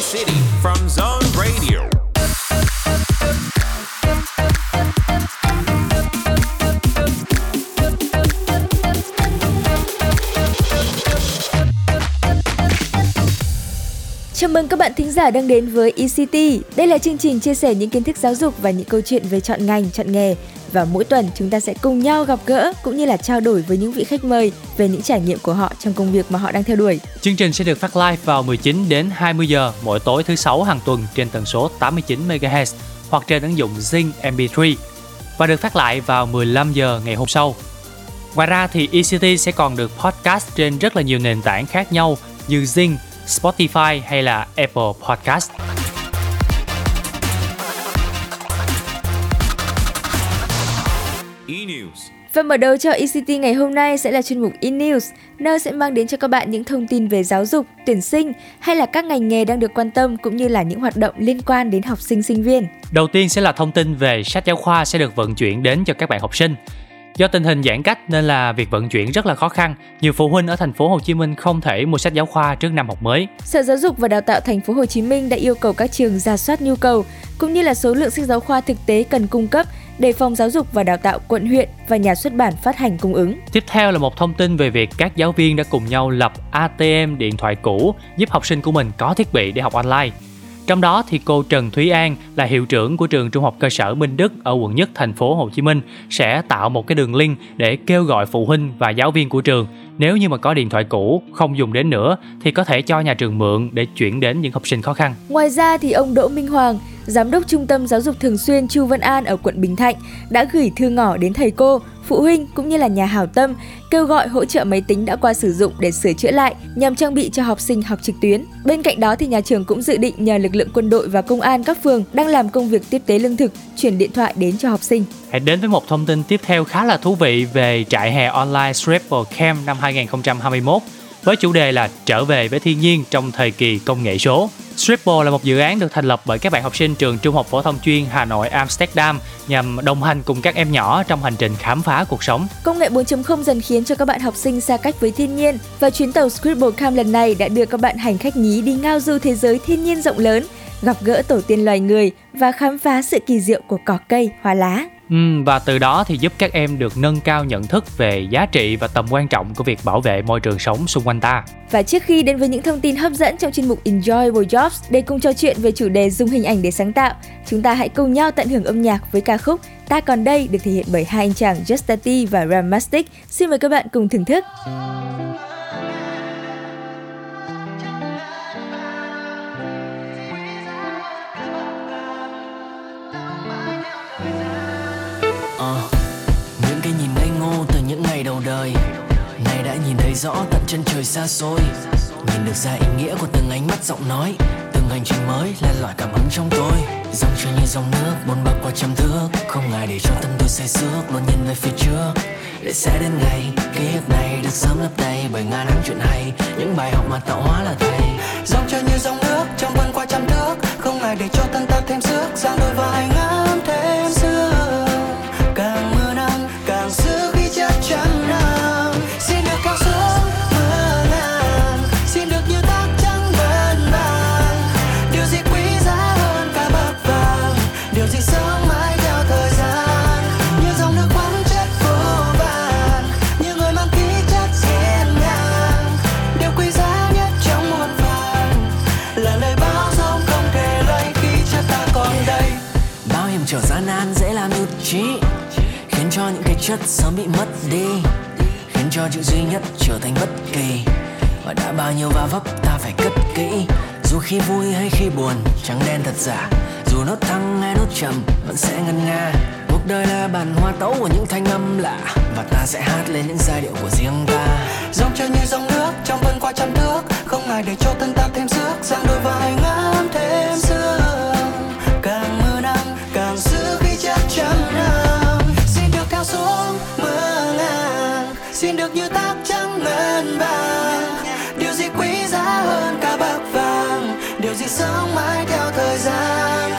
City from Zone Radio. Chào mừng các bạn thính giả đang đến với ECT. Đây là chương trình chia sẻ những kiến thức giáo dục và những câu chuyện về chọn ngành, chọn nghề. Và mỗi tuần chúng ta sẽ cùng nhau gặp gỡ cũng như là trao đổi với những vị khách mời về những trải nghiệm của họ trong công việc mà họ đang theo đuổi. Chương trình sẽ được phát live vào 19 đến 20 giờ mỗi tối thứ sáu hàng tuần trên tần số 89 MHz hoặc trên ứng dụng Zing MP3 và được phát lại vào 15 giờ ngày hôm sau. Ngoài ra thì ECT sẽ còn được podcast trên rất là nhiều nền tảng khác nhau như Zing, Spotify hay là Apple Podcast. Và mở đầu cho ECT ngày hôm nay sẽ là chuyên mục E-News, nơi sẽ mang đến cho các bạn những thông tin về giáo dục, tuyển sinh hay là các ngành nghề đang được quan tâm cũng như là những hoạt động liên quan đến học sinh sinh viên. Đầu tiên sẽ là thông tin về sách giáo khoa sẽ được vận chuyển đến cho các bạn học sinh. Do tình hình giãn cách nên là việc vận chuyển rất là khó khăn. Nhiều phụ huynh ở thành phố Hồ Chí Minh không thể mua sách giáo khoa trước năm học mới. Sở Giáo dục và Đào tạo thành phố Hồ Chí Minh đã yêu cầu các trường ra soát nhu cầu cũng như là số lượng sách giáo khoa thực tế cần cung cấp để phòng giáo dục và đào tạo quận huyện và nhà xuất bản phát hành cung ứng. Tiếp theo là một thông tin về việc các giáo viên đã cùng nhau lập ATM điện thoại cũ giúp học sinh của mình có thiết bị để học online. Trong đó thì cô Trần Thúy An là hiệu trưởng của trường Trung học cơ sở Minh Đức ở quận Nhất thành phố Hồ Chí Minh sẽ tạo một cái đường link để kêu gọi phụ huynh và giáo viên của trường nếu như mà có điện thoại cũ không dùng đến nữa thì có thể cho nhà trường mượn để chuyển đến những học sinh khó khăn. Ngoài ra thì ông Đỗ Minh Hoàng, Giám đốc Trung tâm Giáo dục Thường xuyên Chu Văn An ở quận Bình Thạnh đã gửi thư ngỏ đến thầy cô, phụ huynh cũng như là nhà hảo tâm kêu gọi hỗ trợ máy tính đã qua sử dụng để sửa chữa lại nhằm trang bị cho học sinh học trực tuyến. Bên cạnh đó thì nhà trường cũng dự định nhờ lực lượng quân đội và công an các phường đang làm công việc tiếp tế lương thực chuyển điện thoại đến cho học sinh. Hãy đến với một thông tin tiếp theo khá là thú vị về trại hè online Triple Camp năm 2021 với chủ đề là trở về với thiên nhiên trong thời kỳ công nghệ số. Stripple là một dự án được thành lập bởi các bạn học sinh trường Trung học phổ thông chuyên Hà Nội Amsterdam nhằm đồng hành cùng các em nhỏ trong hành trình khám phá cuộc sống. Công nghệ 4.0 dần khiến cho các bạn học sinh xa cách với thiên nhiên và chuyến tàu Scribble Camp lần này đã đưa các bạn hành khách nhí đi ngao du thế giới thiên nhiên rộng lớn, gặp gỡ tổ tiên loài người và khám phá sự kỳ diệu của cỏ cây, hoa lá. Ừ, và từ đó thì giúp các em được nâng cao nhận thức về giá trị và tầm quan trọng của việc bảo vệ môi trường sống xung quanh ta. Và trước khi đến với những thông tin hấp dẫn trong chuyên mục Enjoyable Jobs để cùng trò chuyện về chủ đề dùng hình ảnh để sáng tạo, chúng ta hãy cùng nhau tận hưởng âm nhạc với ca khúc Ta còn đây được thể hiện bởi hai anh chàng Justati và Ramastic. Xin mời các bạn cùng thưởng thức. Đời. Nay đã nhìn thấy rõ tận chân trời xa xôi. Nhìn được ra ý nghĩa của từng ánh mắt giọng nói. Từng hành trình mới là loại cảm hứng trong tôi. Dòng trôi như dòng nước buồn bạc qua trăm thước. Không ngại để cho tâm tôi say sước luôn nhìn về phía trước. Để sẽ đến ngày, ký ức này được sớm lấp đầy bởi ngàn năm chuyện hay. Những bài học mà tạo hóa là thầy. Dòng trôi như dòng nước, trong vân qua trăm thước. Không ngại để cho thân ta thêm sức ra đôi vai ngang. Chất sớm bị mất đi, khiến cho chữ duy nhất trở thành bất kỳ. Và đã bao nhiêu va vấp, ta phải cất kỹ. Dù khi vui hay khi buồn, trắng đen thật giả. Dù nốt thăng hay nốt trầm, vẫn sẽ ngân nga. Cuộc đời là bản hoa tấu của những thanh âm lạ, và ta sẽ hát lên những giai điệu của riêng ta. Dòng chơi như dòng nước, trong vân qua trăm thước không ngại để cho thân ta thêm sức, giang đôi vai ngắm thêm sương. Càng mưa nắng càng giữ khi chắc chắn nắng xin được như tóc trắng ngân vàng. Điều gì quý giá hơn cả bạc vàng? Điều gì sống mãi theo thời gian?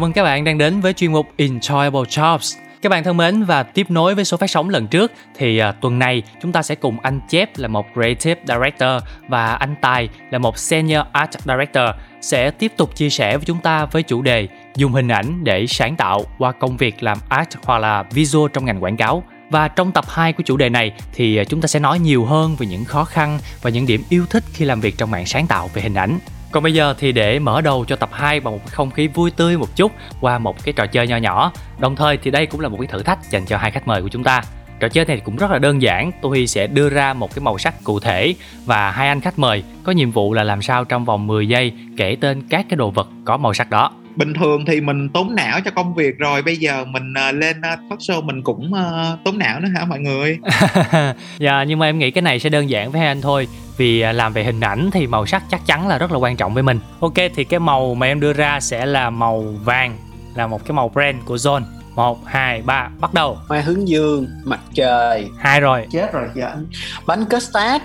Chào mừng các bạn đang đến với chuyên mục Enjoyable Jobs. Các bạn thân mến và tiếp nối với số phát sóng lần trước thì à, tuần này chúng ta sẽ cùng anh Chép là một Creative Director và anh Tài là một Senior Art Director sẽ tiếp tục chia sẻ với chúng ta với chủ đề dùng hình ảnh để sáng tạo qua công việc làm art hoặc là visual trong ngành quảng cáo. Và trong tập 2 của chủ đề này thì à, chúng ta sẽ nói nhiều hơn về những khó khăn và những điểm yêu thích khi làm việc trong mạng sáng tạo về hình ảnh. Còn bây giờ thì để mở đầu cho tập 2 bằng một cái không khí vui tươi một chút qua một cái trò chơi nho nhỏ. Đồng thời thì đây cũng là một cái thử thách dành cho hai khách mời của chúng ta. Trò chơi này cũng rất là đơn giản, tôi sẽ đưa ra một cái màu sắc cụ thể và hai anh khách mời có nhiệm vụ là làm sao trong vòng 10 giây kể tên các cái đồ vật có màu sắc đó bình thường thì mình tốn não cho công việc rồi bây giờ mình ờ, lên ờ, talk show mình cũng ờ, tốn não nữa hả mọi người? Dạ nhưng mà em nghĩ cái này sẽ đơn giản với hai anh thôi. Vì làm về hình ảnh thì màu sắc chắc chắn là rất là quan trọng với mình. Ok thì cái màu mà em đưa ra sẽ là màu vàng là một cái màu brand của zone. Một hai ba bắt đầu. Hoa hướng dương mặt trời. Hai rồi. Chết rồi giờ anh bánh custard.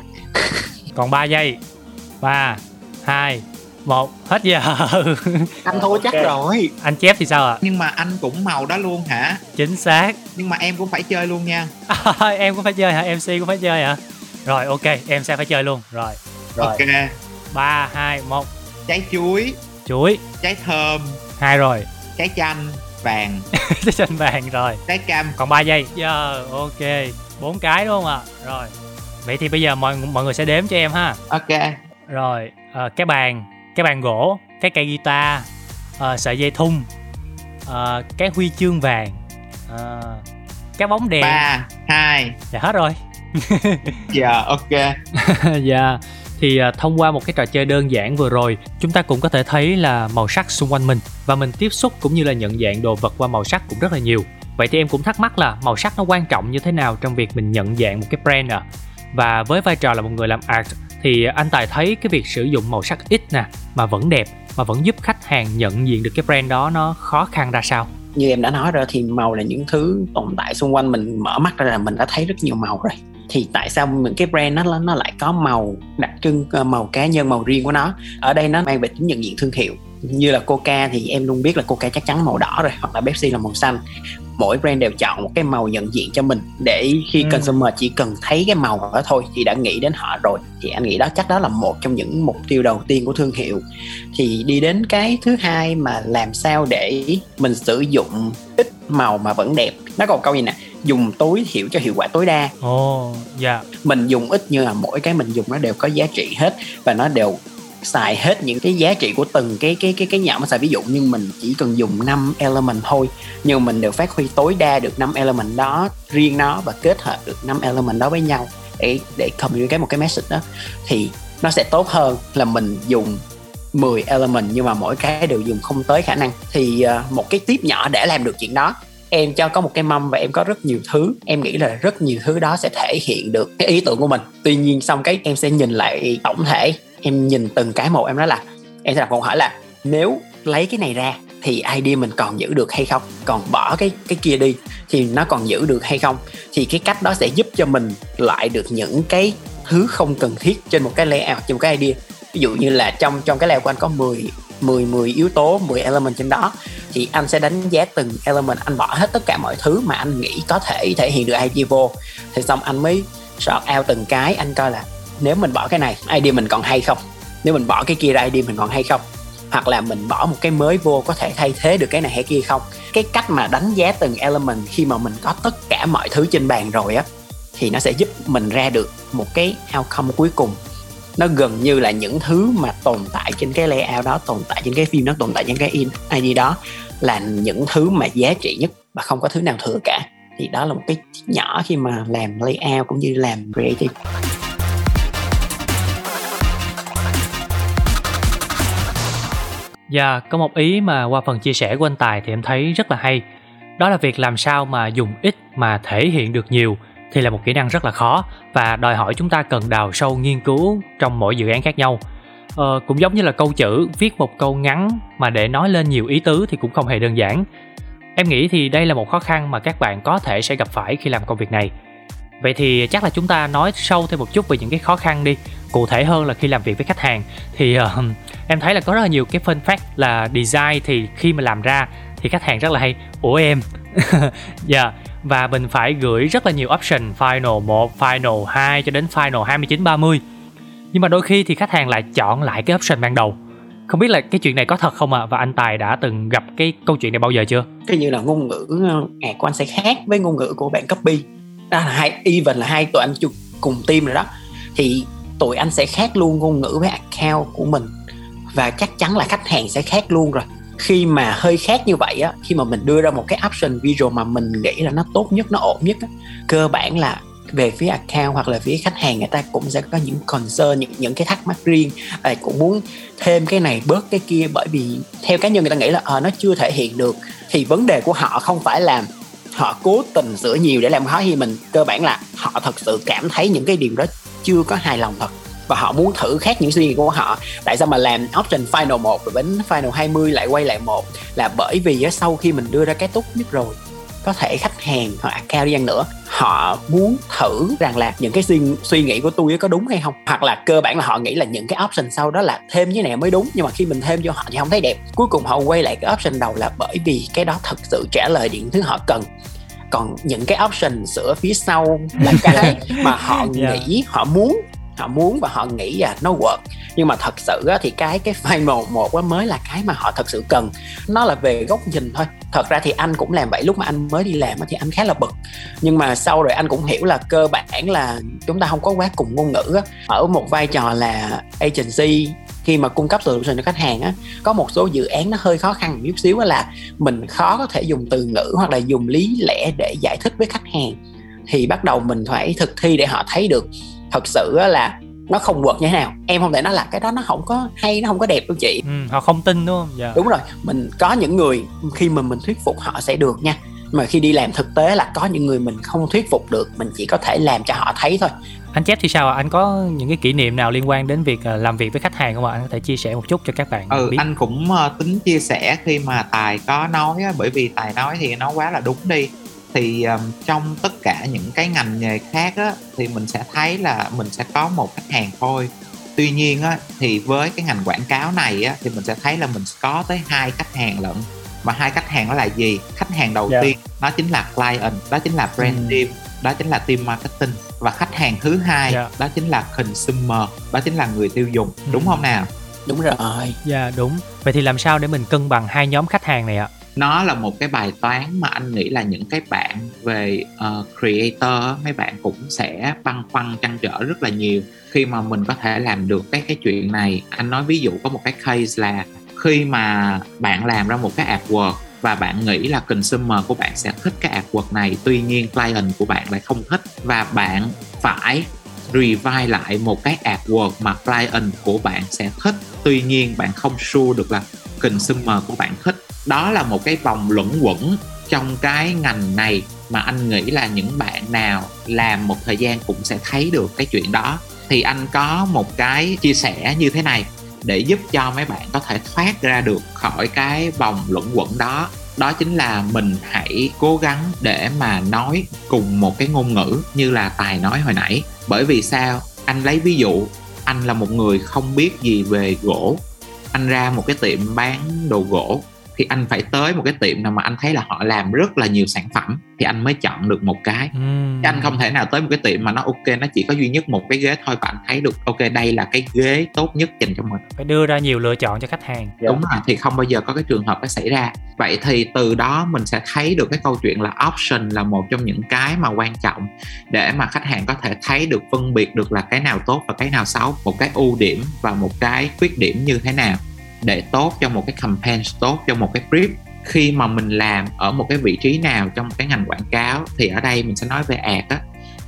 Còn 3 giây. Ba hai một hết giờ. Anh thua chắc rồi. Anh chép thì sao ạ? Nhưng mà anh cũng màu đó luôn hả? Chính xác. Nhưng mà em cũng phải chơi luôn nha. Em cũng phải chơi hả? Mc cũng phải chơi hả? Rồi ok em sẽ phải chơi luôn. Rồi rồi. Ok. Ba hai một. Trái chuối. Chuối. Trái thơm. Hai rồi. Trái chanh vàng. Cái trên bàn rồi. Trái cam. Còn 3 giây. Giờ ok. Bốn cái đúng không ạ? Rồi. Vậy thì bây giờ mọi mọi người sẽ đếm cho em ha. Ok. Rồi ờ, cái bàn cái bàn gỗ cái cây guitar ờ, sợi dây thun ờ, cái huy chương vàng ờ, cái bóng đèn. Ba hai. Dạ hết rồi. Giờ ok. Dạ thì à, thông qua một cái trò chơi đơn giản vừa rồi chúng ta cũng có thể thấy là màu sắc xung quanh mình và mình tiếp xúc cũng như là nhận dạng đồ vật qua màu sắc cũng rất là nhiều. Vậy thì em cũng thắc mắc là màu sắc nó quan trọng như thế nào trong việc mình nhận dạng một cái brand à và với vai trò là một người làm art, thì anh tài thấy cái việc sử dụng màu sắc ít nè, mà vẫn đẹp, mà vẫn giúp khách hàng nhận diện được cái brand đó nó khó khăn ra sao? Như em đã nói rồi, thì màu là những thứ tồn tại xung quanh mình, mở mắt ra là mình đã thấy rất nhiều màu rồi. Thì tại sao những cái brand nó nó lại có màu đặc trưng ờ, màu cá nhân, màu riêng của nó? Ở đây nó mang về tính nhận diện thương hiệu như là coca thì em luôn biết là coca chắc chắn màu đỏ rồi hoặc là pepsi là màu xanh. Mỗi brand đều chọn một cái màu nhận diện cho mình để khi Ừ. consumer chỉ cần thấy cái màu đó thôi thì đã nghĩ đến họ rồi. Thì anh nghĩ đó chắc đó là một trong những mục tiêu đầu tiên của thương hiệu. Thì đi đến cái thứ hai mà làm sao để mình sử dụng ít màu mà vẫn đẹp. Nó còn câu gì nè? Dùng tối thiểu cho hiệu quả tối đa. Ồ dạ. Mình dùng ít nhưng mà mỗi cái mình dùng nó đều có giá trị hết và nó đều xài hết những cái giá trị của từng cái cái cái cái nhỏ mà xài. Ví dụ nhưng mình chỉ cần dùng 5 element thôi, nhưng mình đều phát huy tối đa được 5 element đó, riêng nó và kết hợp được 5 element đó với nhau để để communicate một cái message đó, thì nó sẽ tốt hơn là mình dùng 10 element nhưng mà mỗi cái đều dùng không tới khả năng. Thì ờ, một cái tip nhỏ để làm được chuyện đó, em cho có một cái mâm và em có rất nhiều thứ, em nghĩ là rất nhiều thứ đó sẽ thể hiện được cái ý tưởng của mình. Tuy nhiên xong cái em sẽ nhìn lại tổng thể em nhìn từng cái một em nói là, em sẽ đặt câu hỏi là, nếu lấy cái này ra thì idea mình còn giữ được hay không? Còn bỏ cái cái kia đi thì nó còn giữ được hay không? Thì cái cách đó sẽ giúp cho mình lại được những cái thứ không cần thiết trên một cái layout, trên một cái idea. Ví dụ như là trong trong cái layout của anh có 10 10 10 yếu tố 10 element trên đó, thì anh sẽ đánh giá từng element, anh bỏ hết tất cả mọi thứ mà anh nghĩ có thể thể hiện được idea vô. Thì xong anh mới sort out từng cái, anh coi là nếu mình bỏ cái này, idea mình còn hay không? Nếu mình bỏ cái kia ra, idea mình còn hay không? Hoặc là mình bỏ một cái mới vô có thể thay thế được cái này hay kia không? Cái cách mà đánh giá từng element khi mà mình có tất cả mọi thứ trên bàn rồi á, thì nó sẽ giúp mình ra được một cái outcome cuối cùng. Nó gần như là những thứ mà tồn tại trên cái layout đó, tồn tại trên cái phim đó tồn tại trên cái in ID đó là những thứ mà giá trị nhất và không có thứ nào thừa cả. Thì đó là một cái nhỏ khi mà làm layout cũng như làm creative. Dạ, có một ý mà qua phần chia sẻ của anh Tài thì em thấy rất là hay. Đó là việc làm sao mà dùng ít mà thể hiện được nhiều thì là một kỹ năng rất là khó và đòi hỏi chúng ta cần đào sâu nghiên cứu trong mỗi dự án khác nhau. Ờ, cũng giống như là câu chữ, viết một câu ngắn mà để nói lên nhiều ý tứ thì cũng không hề đơn giản. Em nghĩ thì đây là một khó khăn mà các bạn có thể sẽ gặp phải khi làm công việc này. Vậy thì chắc là chúng ta nói sâu thêm một chút về những cái khó khăn đi cụ thể hơn là khi làm việc với khách hàng. Thì uh, em thấy là có rất là nhiều cái fun fact là design thì khi mà làm ra thì khách hàng rất là hay ủa em? Dạ yeah. và mình phải gửi rất là nhiều option final 1, final 2 cho đến final 29 30 nhưng mà đôi khi thì khách hàng lại chọn lại cái option ban đầu. Không biết là cái chuyện này có thật không ạ? À? và anh tài đã từng gặp cái câu chuyện này bao giờ chưa? Cái như là ngôn ngữ ngày của anh sẽ khác với ngôn ngữ của bạn copy. Đó là hai even là hai tụi anh cùng team rồi đó. Thì tụi anh sẽ khác luôn ngôn ngữ với account của mình. Và chắc chắn là khách hàng sẽ khác luôn rồi. Khi mà hơi khác như vậy á khi mà mình đưa ra một cái option visual mà mình nghĩ là nó tốt nhất nó ổn nhất á, cơ bản là về phía account hoặc là phía khách hàng người ta cũng sẽ có những concern những những cái thắc mắc riêng. À, cũng muốn thêm cái này bớt cái kia bởi vì theo cá nhân người ta nghĩ là à, nó chưa thể hiện được. Thì vấn đề của họ không phải là họ cố tình sửa nhiều để làm khó thì mình. Cơ bản là họ thật sự cảm thấy những cái điều đó chưa có hài lòng thật. Và họ muốn thử khác những suy nghĩ của họ. Tại sao mà làm option final 1 rồi đến final 20 lại quay lại một? Là bởi vì sau khi mình đưa ra cái tốt nhất rồi có thể khách hàng hoặc cao đi ăn nữa họ muốn thử rằng là những cái suy, suy nghĩ của tôi có đúng hay không? Hoặc là cơ bản là họ nghĩ là những cái option sau đó là thêm như này mới đúng nhưng mà khi mình thêm cho họ thì không thấy đẹp. Cuối cùng họ quay lại cái option đầu là bởi vì cái đó thật sự trả lời những thứ họ cần còn những cái option sửa phía sau là cái mà họ yeah. nghĩ họ muốn họ muốn và họ nghĩ là nó work. Nhưng mà thật sự á, thì cái cái final một mới là cái mà họ thật sự cần. Nó là về góc nhìn thôi. Thật ra thì anh cũng làm vậy. Lúc mà anh mới đi làm á, thì anh khá là bực. Nhưng mà sau rồi anh cũng hiểu là cơ bản là chúng ta không có quá cùng ngôn ngữ á. ở một vai trò là agency khi mà cung cấp solution cho khách hàng á có một số dự án nó hơi khó khăn một chút xíu là mình khó có thể dùng từ ngữ hoặc là dùng lý lẽ để giải thích với khách hàng. Thì bắt đầu mình phải thực thi để họ thấy được thật sự là nó không vượt như thế nào. Em không thể nói là cái đó nó không có hay nó không có đẹp đâu chị. Ừ, họ không tin đúng không? Dạ. đúng rồi mình có những người khi mà mình thuyết phục họ sẽ được nha mà khi đi làm thực tế là có những người mình không thuyết phục được mình chỉ có thể làm cho họ thấy thôi. Anh chép thì sao ạ? Anh có những cái kỷ niệm nào liên quan đến việc ờ, làm việc với khách hàng không ạ? Anh có thể chia sẻ một chút cho các bạn ừ biết. anh cũng uh, tính chia sẻ khi mà tài có nói á, bởi vì tài nói thì nó quá là đúng đi. Thì um, trong tất cả những cái ngành nghề khác á, thì mình sẽ thấy là mình sẽ có một khách hàng thôi. Tuy nhiên á, thì với cái ngành quảng cáo này á, thì mình sẽ thấy là mình có tới hai khách hàng lận mà hai khách hàng đó là gì khách hàng đầu yeah. Dạ. tiên đó chính là client đó chính là brand mm. team đó chính là team marketing và khách hàng thứ hai yeah. Dạ. đó chính là consumer đó chính là người tiêu dùng mm. đúng không nào đúng rồi dạ yeah, đúng vậy thì làm sao để mình cân bằng hai nhóm khách hàng này ạ nó là một cái bài toán mà anh nghĩ là những cái bạn về uh, creator mấy bạn cũng sẽ băn khoăn trăn trở rất là nhiều khi mà mình có thể làm được cái cái chuyện này anh nói ví dụ có một cái case là khi mà bạn làm ra một cái adword và bạn nghĩ là consumer của bạn sẽ thích cái adword này, tuy nhiên client của bạn lại không thích và bạn phải revise lại một cái adword mà client của bạn sẽ thích, tuy nhiên bạn không sure được là consumer của bạn thích. Đó là một cái vòng luẩn quẩn trong cái ngành này mà anh nghĩ là những bạn nào làm một thời gian cũng sẽ thấy được cái chuyện đó. Thì anh có một cái chia sẻ như thế này để giúp cho mấy bạn có thể thoát ra được khỏi cái vòng luẩn quẩn đó. Đó chính là mình hãy cố gắng để mà nói cùng một cái ngôn ngữ như là tài nói hồi nãy. Bởi vì sao? Anh lấy ví dụ, anh là một người không biết gì về gỗ. Anh ra một cái tiệm bán đồ gỗ thì anh phải tới một cái tiệm nào mà anh thấy là họ làm rất là nhiều sản phẩm thì anh mới chọn được một cái. Uhm. anh không thể nào tới một cái tiệm mà nó ok nó chỉ có duy nhất một cái ghế thôi và anh thấy được ok đây là cái ghế tốt nhất dành cho mình. Phải đưa ra nhiều lựa chọn cho khách hàng. Đúng rồi thì không bao giờ có cái trường hợp đó xảy ra. Vậy thì từ đó mình sẽ thấy được cái câu chuyện là option là một trong những cái mà quan trọng để mà khách hàng có thể thấy được phân biệt được là cái nào tốt và cái nào xấu một cái ưu điểm và một cái khuyết điểm như thế nào để tốt cho một cái campaign tốt cho một cái brief khi mà mình làm ở một cái vị trí nào trong cái ngành quảng cáo thì ở đây mình sẽ nói về ad á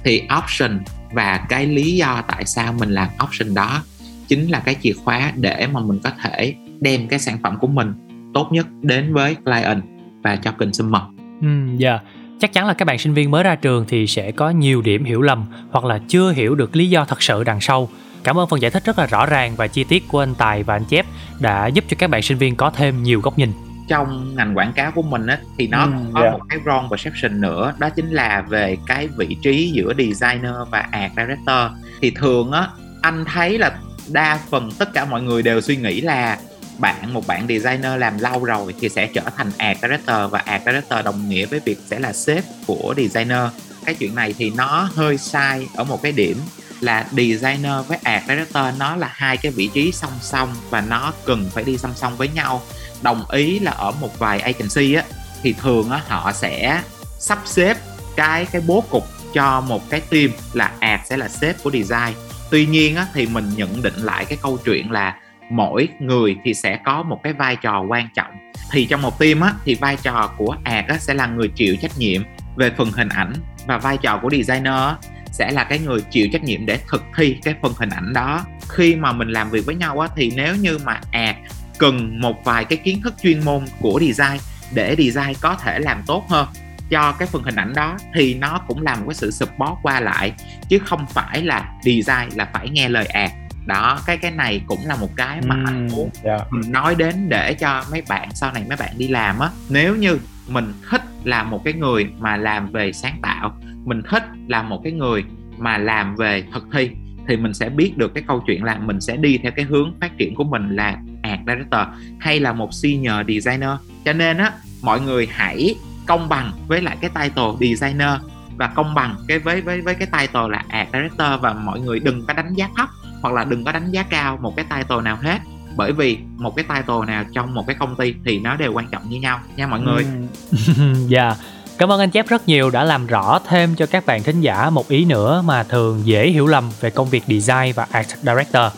thì option và cái lý do tại sao mình làm option đó chính là cái chìa khóa để mà mình có thể đem cái sản phẩm của mình tốt nhất đến với client và cho consumer. Ừ, dạ. Yeah. Chắc chắn là các bạn sinh viên mới ra trường thì sẽ có nhiều điểm hiểu lầm hoặc là chưa hiểu được lý do thật sự đằng sau Cảm ơn phần giải thích rất là rõ ràng và chi tiết của anh Tài và anh Chép đã giúp cho các bạn sinh viên có thêm nhiều góc nhìn trong ngành quảng cáo của mình á thì nó ừ, có yeah. Dạ. một cái wrong perception nữa đó chính là về cái vị trí giữa designer và art director thì thường á anh thấy là đa phần tất cả mọi người đều suy nghĩ là bạn một bạn designer làm lâu rồi thì sẽ trở thành art director và art director đồng nghĩa với việc sẽ là sếp của designer cái chuyện này thì nó hơi sai ở một cái điểm là designer với art director nó là hai cái vị trí song song và nó cần phải đi song song với nhau. Đồng ý là ở một vài agency á thì thường á họ sẽ sắp xếp cái cái bố cục cho một cái team là art sẽ là sếp của design. Tuy nhiên á thì mình nhận định lại cái câu chuyện là mỗi người thì sẽ có một cái vai trò quan trọng. Thì trong một team á thì vai trò của art á sẽ là người chịu trách nhiệm về phần hình ảnh và vai trò của designer á, sẽ là cái người chịu trách nhiệm để thực thi cái phần hình ảnh đó. Khi mà mình làm việc với nhau á, thì nếu như mà art cần một vài cái kiến thức chuyên môn của design để design có thể làm tốt hơn cho cái phần hình ảnh đó thì nó cũng là một cái sự support qua lại chứ không phải là design là phải nghe lời art đó cái cái này cũng là một cái mà anh muốn yeah. mình nói đến để cho mấy bạn sau này mấy bạn đi làm á. Nếu như mình thích là một cái người mà làm về sáng tạo mình thích là một cái người mà làm về thực thi, thì mình sẽ biết được cái câu chuyện là mình sẽ đi theo cái hướng phát triển của mình là art director hay là một senior designer. Cho nên á, mọi người hãy công bằng với lại cái title designer và công bằng cái với với với cái title là art director và mọi người đừng có đánh giá thấp hoặc là đừng có đánh giá cao một cái title nào hết. Bởi vì một cái title nào trong một cái công ty thì nó đều quan trọng như nhau nha mọi người. Ừ. Dạ. Cảm ơn anh Chép rất nhiều đã làm rõ thêm cho các bạn thính giả một ý nữa mà thường dễ hiểu lầm về công việc design và art director.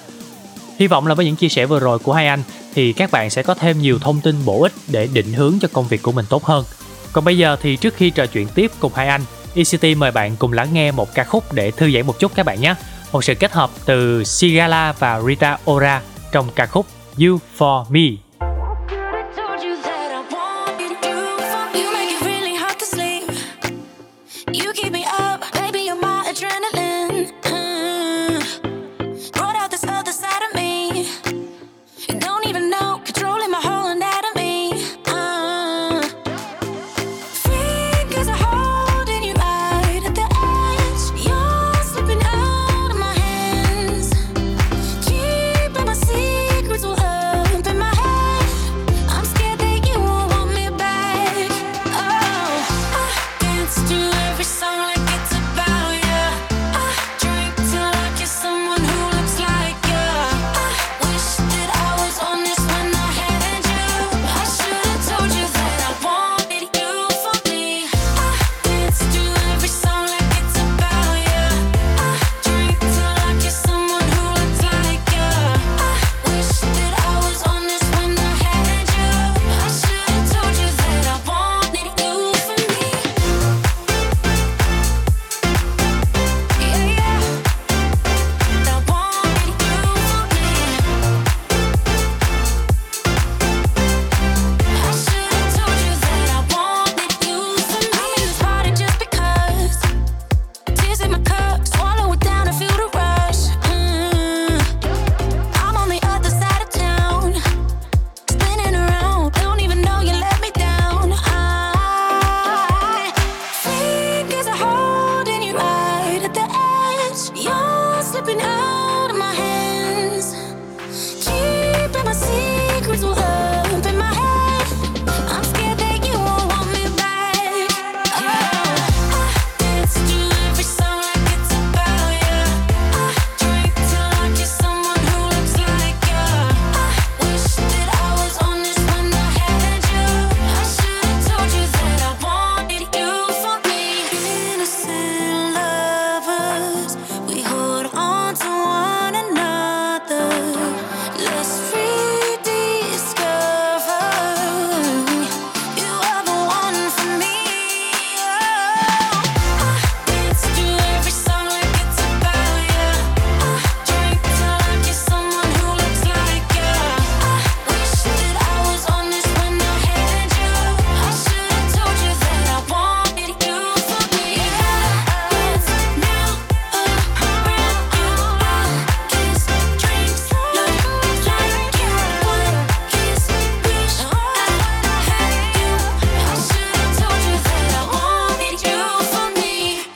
Hy vọng là với những chia sẻ vừa rồi của hai anh thì các bạn sẽ có thêm nhiều thông tin bổ ích để định hướng cho công việc của mình tốt hơn. Còn bây giờ thì trước khi trò chuyện tiếp cùng hai anh, ICT mời bạn cùng lắng nghe một ca khúc để thư giãn một chút các bạn nhé. Một sự kết hợp từ Sigala và Rita Ora trong ca khúc You For Me.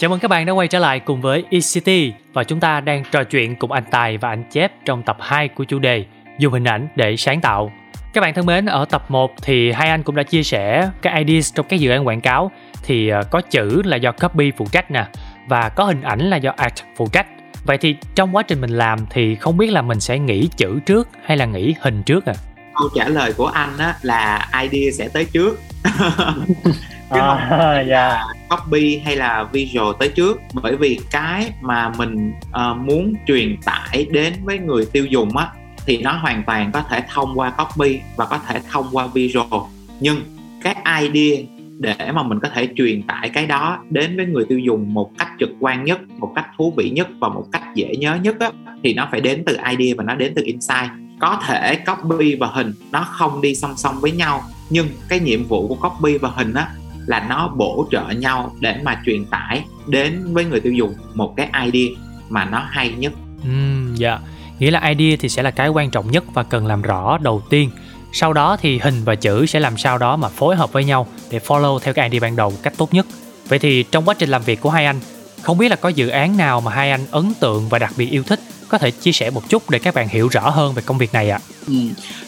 Chào mừng các bạn đã quay trở lại cùng với eCity và chúng ta đang trò chuyện cùng anh Tài và anh Chép trong tập 2 của chủ đề Dùng hình ảnh để sáng tạo. Các bạn thân mến, ở tập 1 thì hai anh cũng đã chia sẻ các ideas trong các dự án quảng cáo thì ờ, có chữ là do copy phụ trách nè và có hình ảnh là do art phụ trách. Vậy thì trong quá trình mình làm thì không biết là mình sẽ nghĩ chữ trước hay là nghĩ hình trước à? câu trả lời của anh á là idea sẽ tới trước chứ không À, dạ. copy hay là visual tới trước? Bởi vì cái mà mình ờ, muốn truyền tải đến với người tiêu dùng á thì nó hoàn toàn có thể thông qua copy và có thể thông qua visual. Nhưng các idea để mà mình có thể truyền tải cái đó đến với người tiêu dùng một cách trực quan nhất một cách thú vị nhất và một cách dễ nhớ nhất á, thì nó phải đến từ idea và nó đến từ insight. Có thể copy và hình nó không đi song song với nhau nhưng cái nhiệm vụ của copy và hình á là nó bổ trợ nhau để mà truyền tải đến với người tiêu dùng một cái idea mà nó hay nhất Ừm, dạ. Nghĩa là idea thì sẽ là cái quan trọng nhất và cần làm rõ đầu tiên. Sau đó thì hình và chữ sẽ làm sao đó mà phối hợp với nhau để follow theo cái idea ban đầu một cách tốt nhất. Vậy thì trong quá trình làm việc của hai anh, không biết là có dự án nào mà hai anh ấn tượng và đặc biệt yêu thích có thể chia sẻ một chút để các bạn hiểu rõ hơn về công việc này ạ. Ừ.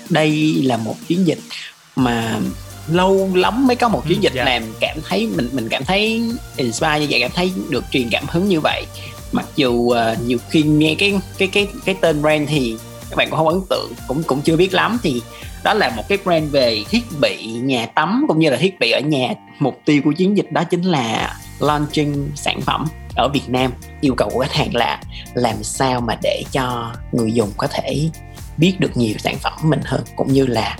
đây là một chiến dịch mà lâu lắm mới có một chiến Ừ, dịch dạ. làm cảm thấy mình mình cảm thấy inspire như vậy cảm thấy được truyền cảm hứng như vậy. Mặc dù ờ, nhiều khi nghe cái cái cái cái tên brand thì các bạn cũng không ấn tượng cũng cũng chưa biết lắm. Thì đó là một cái brand về thiết bị nhà tắm cũng như là thiết bị ở nhà. Mục tiêu của chiến dịch đó chính là launching sản phẩm ở Việt Nam. Yêu cầu của khách hàng là làm sao mà để cho người dùng có thể biết được nhiều sản phẩm mình hơn cũng như là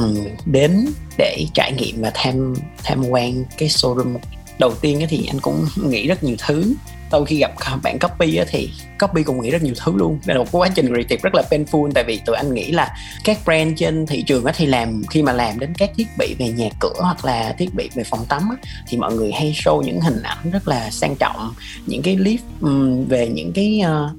Ừ. đến để trải nghiệm và tham tham quan cái showroom. Đầu tiên thì anh cũng nghĩ rất nhiều thứ. Sau khi gặp bạn copy thì copy cũng nghĩ rất nhiều thứ luôn. Đây là một quá trình creative rất là painful, tại vì tụi anh nghĩ là các brand trên thị trường thì làm, khi mà làm đến các thiết bị về nhà cửa hoặc là thiết bị về phòng tắm thì mọi người hay show những hình ảnh rất là sang trọng, những cái clip ừ, về những cái ờ,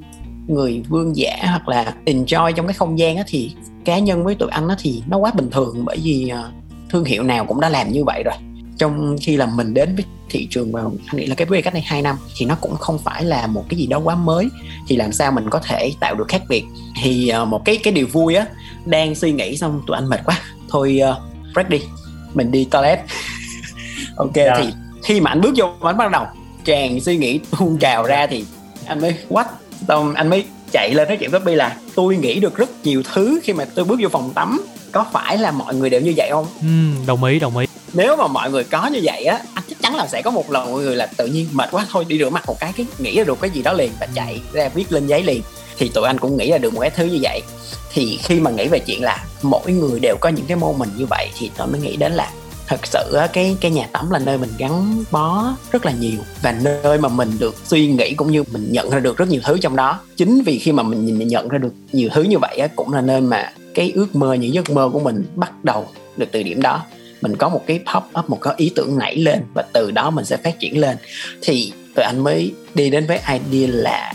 người vương giả hoặc là enjoy trong cái không gian thì cá nhân với tụi anh á thì nó quá bình thường bởi vì ờ, thương hiệu nào cũng đã làm như vậy rồi. Trong khi là mình đến với thị trường vào anh nghĩ là cái vấn cách này 2 năm thì nó cũng không phải là một cái gì đó quá mới. Thì làm sao mình có thể tạo được khác biệt? Thì ờ, một cái cái điều vui á đang suy nghĩ xong tụi anh mệt quá. Thôi uh, break đi. Mình đi toilet. Ok Dạ. thì khi mà anh bước vô anh bắt đầu tràn suy nghĩ tuôn trào ra thì anh mới what? Xong anh mới chạy lên nói chuyện với Bi là tôi nghĩ được rất nhiều thứ khi mà tôi bước vô phòng tắm. Có phải là mọi người đều như vậy không? Ừm, đồng ý, đồng ý. nếu mà mọi người có như vậy á anh chắc chắn là sẽ có một lần mọi người là tự nhiên mệt quá thôi đi rửa mặt một cái cái nghĩ ra được cái gì đó liền và chạy ra viết lên giấy liền. Thì tụi anh cũng nghĩ ra được một cái thứ như vậy. Thì khi mà nghĩ về chuyện là mỗi người đều có những cái mô mình như vậy thì tôi mới nghĩ đến là thật sự cái cái nhà tắm là nơi mình gắn bó rất là nhiều và nơi mà mình được suy nghĩ cũng như mình nhận ra được rất nhiều thứ trong đó chính vì khi mà mình nhìn nhận ra được nhiều thứ như vậy á, cũng là nơi mà cái ước mơ những giấc mơ của mình bắt đầu được từ điểm đó mình có một cái pop up một cái ý tưởng nảy lên và từ đó mình sẽ phát triển lên thì tụi anh mới đi đến với idea là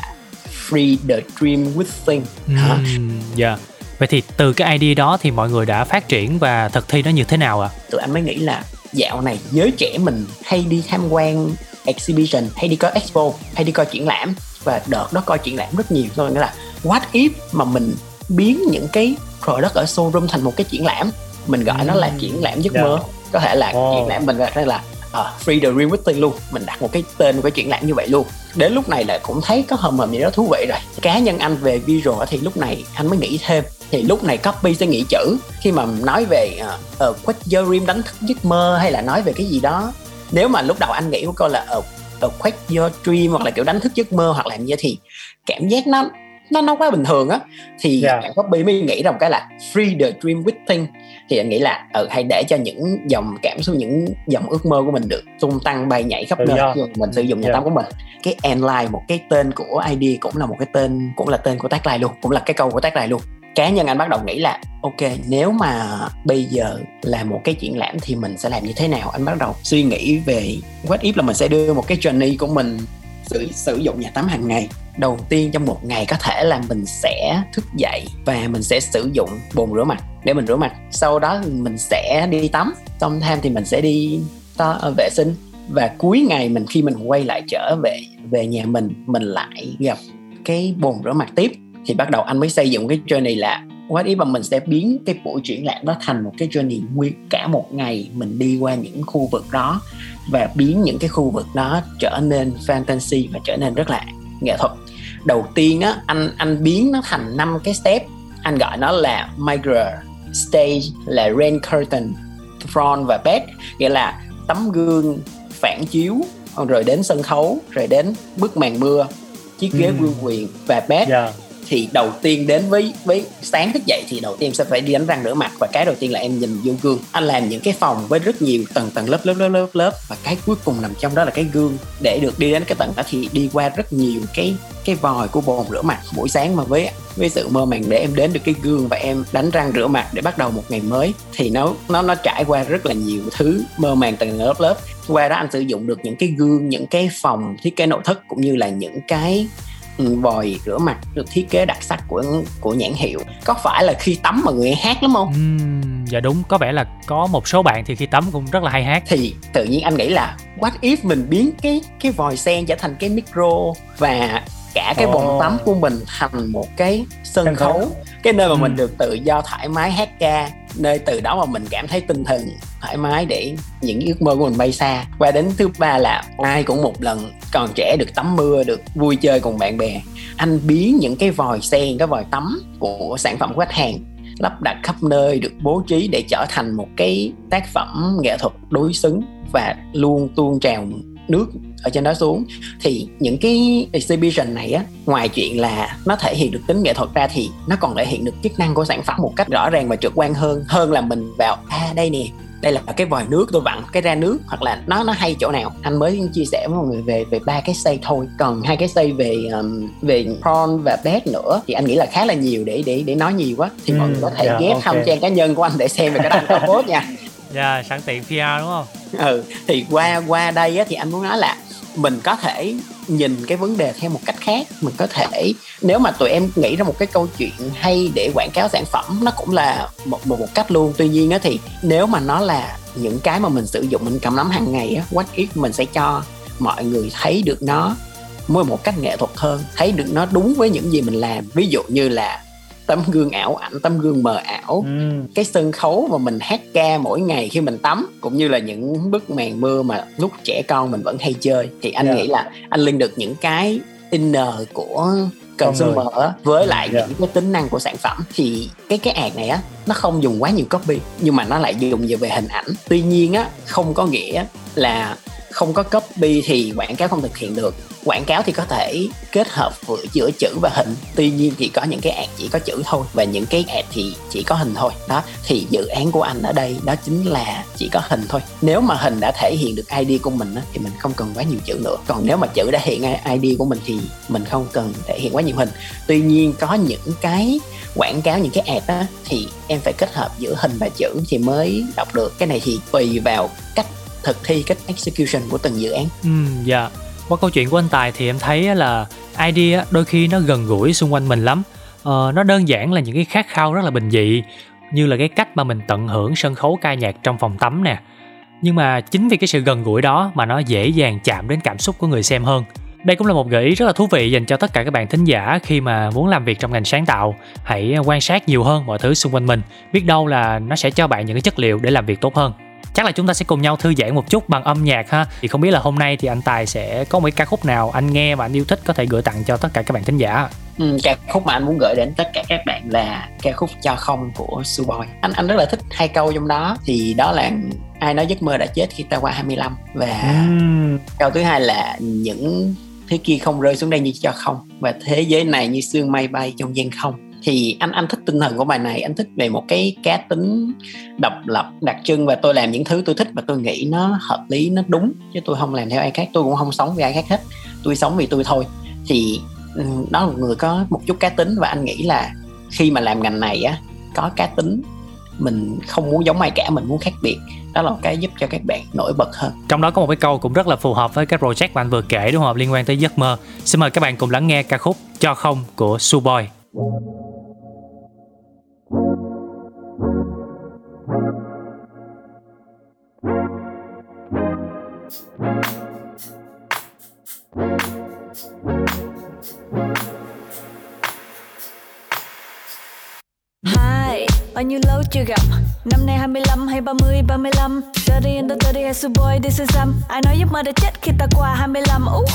free the dream with hả? mm, dạ. Vậy thì từ cái idea đó thì mọi người đã phát triển và thực thi nó như thế nào ạ? tụi anh mới nghĩ là dạo này giới trẻ mình hay đi tham quan exhibition hay đi coi expo hay đi coi triển lãm. Và đợt đó coi triển lãm rất nhiều. Thôi nghĩa là what if mà mình biến những cái product ở showroom thành một cái triển lãm? Mình gọi nó là triển lãm giấc Dạ. mơ. Có thể là Ồ. triển lãm mình gọi là ờ, free the dream within luôn. Mình đặt một cái tên của cái triển lãm như vậy luôn. Đến lúc này là cũng thấy có hầm hầm gì đó thú vị rồi. Cá nhân anh về visual thì lúc này anh mới nghĩ thêm thì lúc này copy sẽ nghĩ chữ. Khi mà nói về ờ, ờ quét your dream đánh thức giấc mơ hay là nói về cái gì đó. Nếu mà lúc đầu anh nghĩ của câu là ờ ờ quét your dream hoặc là kiểu đánh thức giấc mơ hoặc làm gì thì cảm giác nó nó nó quá bình thường á. Thì Dạ. bạn copy mới nghĩ ra một cái là free the dream within thì anh nghĩ là ừ hay để cho những dòng cảm xúc những dòng ước mơ của mình được tung tăng bay nhảy khắp nơi. mà mình sử dụng nhà Dạ. tắm của mình cái endline một cái tên của ID cũng là một cái tên cũng là tên của tagline luôn cũng là cái câu của tagline luôn cá nhân anh bắt đầu nghĩ là ok nếu mà bây giờ là một cái triển lãm thì mình sẽ làm như thế nào? Anh bắt đầu suy nghĩ về what if là mình sẽ đưa một cái journey của mình sử, sử dụng nhà tắm hàng ngày. Đầu tiên trong một ngày có thể là mình sẽ thức dậy và mình sẽ sử dụng bồn rửa mặt. Để mình rửa mặt sau đó mình sẽ đi tắm xong tham thì mình sẽ đi to, ờ, vệ sinh. Và cuối ngày mình khi mình quay lại trở về về nhà mình mình lại gặp cái bồn rửa mặt tiếp thì bắt đầu anh mới xây dựng cái journey là what if mà mình sẽ biến cái buổi triển lãm đó thành một cái journey nguyên cả một ngày mình đi qua những khu vực đó và biến những cái khu vực đó trở nên fantasy và trở nên rất là nghệ thuật. Đầu tiên á anh anh biến nó thành năm cái step. Anh gọi nó là mirror stage là rain curtain front và back nghĩa là tấm gương phản chiếu rồi đến sân khấu rồi đến bức màn mưa chiếc ghế Ừ. vương quyền và back dạ thì đầu tiên đến với với sáng thức dậy thì đầu tiên em sẽ phải đi đánh răng rửa mặt. Và cái đầu tiên là em nhìn vô gương. Anh làm những cái phòng với rất nhiều tầng tầng lớp lớp lớp lớp lớp. Và cái cuối cùng nằm trong đó là cái gương. Để được đi đến cái tầng đó thì đi qua rất nhiều cái cái vòi của bồn rửa mặt buổi sáng mà với với sự mơ màng để em đến được cái gương và em đánh răng rửa mặt để bắt đầu một ngày mới. Thì nó nó nó trải qua rất là nhiều thứ mơ màng tầng lớp lớp. Qua đó anh sử dụng được những cái gương, những cái phòng, thiết kế nội thất cũng như là những cái vòi rửa mặt được thiết kế đặc sắc của của nhãn hiệu. Có phải là khi tắm mà người hát lắm không? Ừm, dạ đúng có vẻ là có một số bạn thì khi tắm cũng rất là hay hát. Thì tự nhiên anh nghĩ là what if mình biến cái cái vòi sen trở thành cái micro và cả cái bồn tắm của mình thành một cái sân Sân khấu. khấu cái nơi mà Ừ. mình được tự do thoải mái hát ca nơi từ đó mà mình cảm thấy tinh thần, thoải mái để những ước mơ của mình bay xa. Và đến thứ ba là ai cũng một lần, còn trẻ được tắm mưa, được vui chơi cùng bạn bè. Anh biến những cái vòi sen, cái vòi tắm của sản phẩm của khách hàng, lắp đặt khắp nơi, được bố trí để trở thành một cái tác phẩm nghệ thuật đối xứng và luôn tuôn trào nước ở trên đó xuống. Thì những cái exhibition này á ngoài chuyện là nó thể hiện được tính nghệ thuật ra thì nó còn thể hiện được chức năng của sản phẩm một cách rõ ràng và trực quan hơn hơn là mình vào à đây nè đây là cái vòi nước tôi vặn cái ra nước. Hoặc là nó nó hay chỗ nào? Anh mới chia sẻ với mọi người về về ba cái xây thôi. Còn hai cái xây về um, về prawn và bed nữa thì anh nghĩ là khá là nhiều để để để nói nhiều quá. Thì mọi Ừ, người có thể dạ, ghép ok. hông trang cá nhân của anh để xem về cái anh có post nha. Dạ sẵn tiện PR đúng không? Ừ thì qua qua đây á, thì anh muốn nói là mình có thể nhìn cái vấn đề theo một cách khác. Mình có thể nếu mà tụi em nghĩ ra một cái câu chuyện hay để quảng cáo sản phẩm nó cũng là một một, một cách luôn. Tuy nhiên á thì nếu mà nó là những cái mà mình sử dụng mình cầm nắm hàng ngày á what if mình sẽ cho mọi người thấy được nó với một cách nghệ thuật hơn thấy được nó đúng với những gì mình làm. Ví dụ như là tấm gương ảo ảnh tấm gương mờ ảo. Cái sân khấu mà mình hát ca mỗi ngày khi mình tắm cũng như là những bức màn mưa mà lúc trẻ con mình vẫn hay chơi. Thì anh Dạ. nghĩ là anh liên được những cái inner của consumer á, với lại Dạ. những cái tính năng của sản phẩm. Thì cái cái ad này á nó không dùng quá nhiều copy nhưng mà nó lại dùng về hình ảnh. Tuy nhiên á không có nghĩa là không có copy thì quảng cáo không thực hiện được. Quảng cáo thì có thể kết hợp vừa giữa chữ và hình. Tuy nhiên thì có những cái ad chỉ có chữ thôi và những cái ad thì chỉ có hình thôi. Đó, thì dự án của anh ở đây đó chính là chỉ có hình thôi. Nếu mà hình đã thể hiện được ID của mình thì mình không cần quá nhiều chữ nữa. Còn nếu mà chữ đã hiện ID của mình thì mình không cần thể hiện quá nhiều hình. Tuy nhiên có những cái quảng cáo, những cái ad á, thì em phải kết hợp giữa hình và chữ thì mới đọc được. Cái này thì tùy vào cách thực thi cách execution của từng dự án Ừ, dạ. Qua câu chuyện của anh Tài thì em thấy là idea đôi khi nó gần gũi xung quanh mình lắm. Ờ, nó đơn giản là những cái khát khao rất là bình dị như là cái cách mà mình tận hưởng sân khấu ca nhạc trong phòng tắm nè. Nhưng mà chính vì cái sự gần gũi đó mà nó dễ dàng chạm đến cảm xúc của người xem hơn. Đây cũng là một gợi ý rất là thú vị dành cho tất cả các bạn thính giả khi mà muốn làm việc trong ngành sáng tạo. Hãy quan sát nhiều hơn mọi thứ xung quanh mình. Biết đâu là nó sẽ cho bạn những cái chất liệu để làm việc tốt hơn chắc là chúng ta sẽ cùng nhau thư giãn một chút bằng âm nhạc ha. Thì không biết là hôm nay thì anh tài sẽ có một cái ca khúc nào anh nghe và anh yêu thích có thể gửi tặng cho tất cả các bạn thính giả? Ừ, ca khúc mà anh muốn gửi đến tất cả các bạn là ca khúc cho không của Suboy. Anh anh rất là thích hai câu trong đó. Thì đó là ai nói giấc mơ đã chết khi ta qua 25 và câu thứ hai là những thứ kia không rơi xuống đây như cho không. Và thế giới này như sương mây bay trong gian không thì anh anh thích tinh thần của bài này, anh thích về một cái cá tính độc lập, đặc trưng và tôi làm những thứ tôi thích và tôi nghĩ nó hợp lý, nó đúng. Chứ tôi không làm theo ai khác, tôi cũng không sống vì ai khác hết. Tôi sống vì tôi thôi. Thì ừ, đó là một người có một chút cá tính và anh nghĩ là khi mà làm ngành này á, có cá tính, mình không muốn giống ai cả, mình muốn khác biệt. Đó là một cái giúp cho các bạn nổi bật hơn. Trong đó có một cái câu cũng rất là phù hợp với cái project mà anh vừa kể, đúng không? Liên quan tới giấc mơ. Xin mời các bạn cùng lắng nghe ca khúc cho không của Suboy. Bao nhiêu lâu chưa gặp Năm nay 25 hay 30, 35 30 under 30 hay su boy, this is some Ai nói giấc mơ đã chết khi ta qua 25 uh,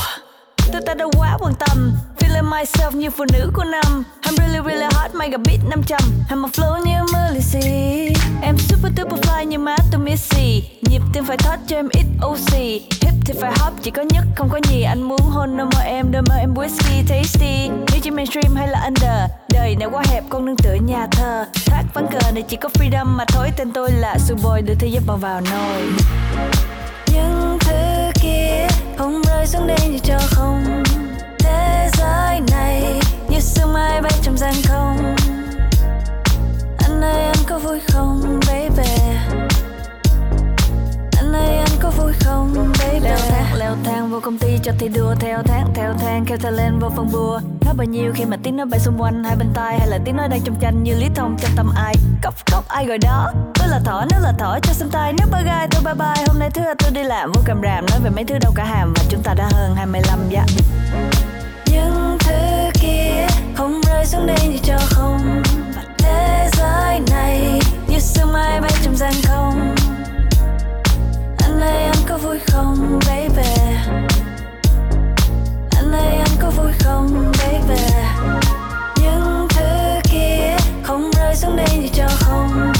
Tôi ta đã quá quan tâm. Feeling myself như phụ nữ của năm. I'm really really hot, mega beat 500 I'm a flow như Melissy Em super duper fly như má tôi Missy. Nhịp tim phải thoát cho em ít oxy Hip thì phải hop, chỉ có nhất không có nhì. Anh muốn hôn nơi mơ em, đôi mơ em whisky tasty. Nếu chỉ mainstream hay là under Đời này quá hẹp, con nương tựa nhà thờ. Thác ván cờ này chỉ có freedom mà thôi. Tên tôi là Suboy, đưa thế giới vào vào nồi. Những thứ kia không rơi xuống đây như cho không. Thế giới này như sương mai bay trong gian không. Anh ơi, anh có vui không, baby? Ơi anh có vui không baby? Leo thang leo thang vô công ty cho thi đua theo tháng theo thang kêu ta lên vô phân bua. Nói bao nhiêu khi mà tiếng nói bay xung quanh hai bên tai hay là tiếng nói đang trong tranh như lý thông trong tâm ai? Cốc cốc ai gọi đó? Tôi là thỏ nếu là thỏ cho xem tay. Nếu ba gai tôi bye bye. Hôm nay thứ hai tôi đi làm vô cầm ràm nói về mấy thứ đâu cả hàm. Và chúng ta đã hơn 25 dạ. Những thứ kia không rơi xuống đây như cho không. Và thế giới này như sương mai bay trong gian không anh ơi anh có vui không, baby? Anh ơi anh có vui không, baby? Những thứ kia không rơi xuống đây như cho không.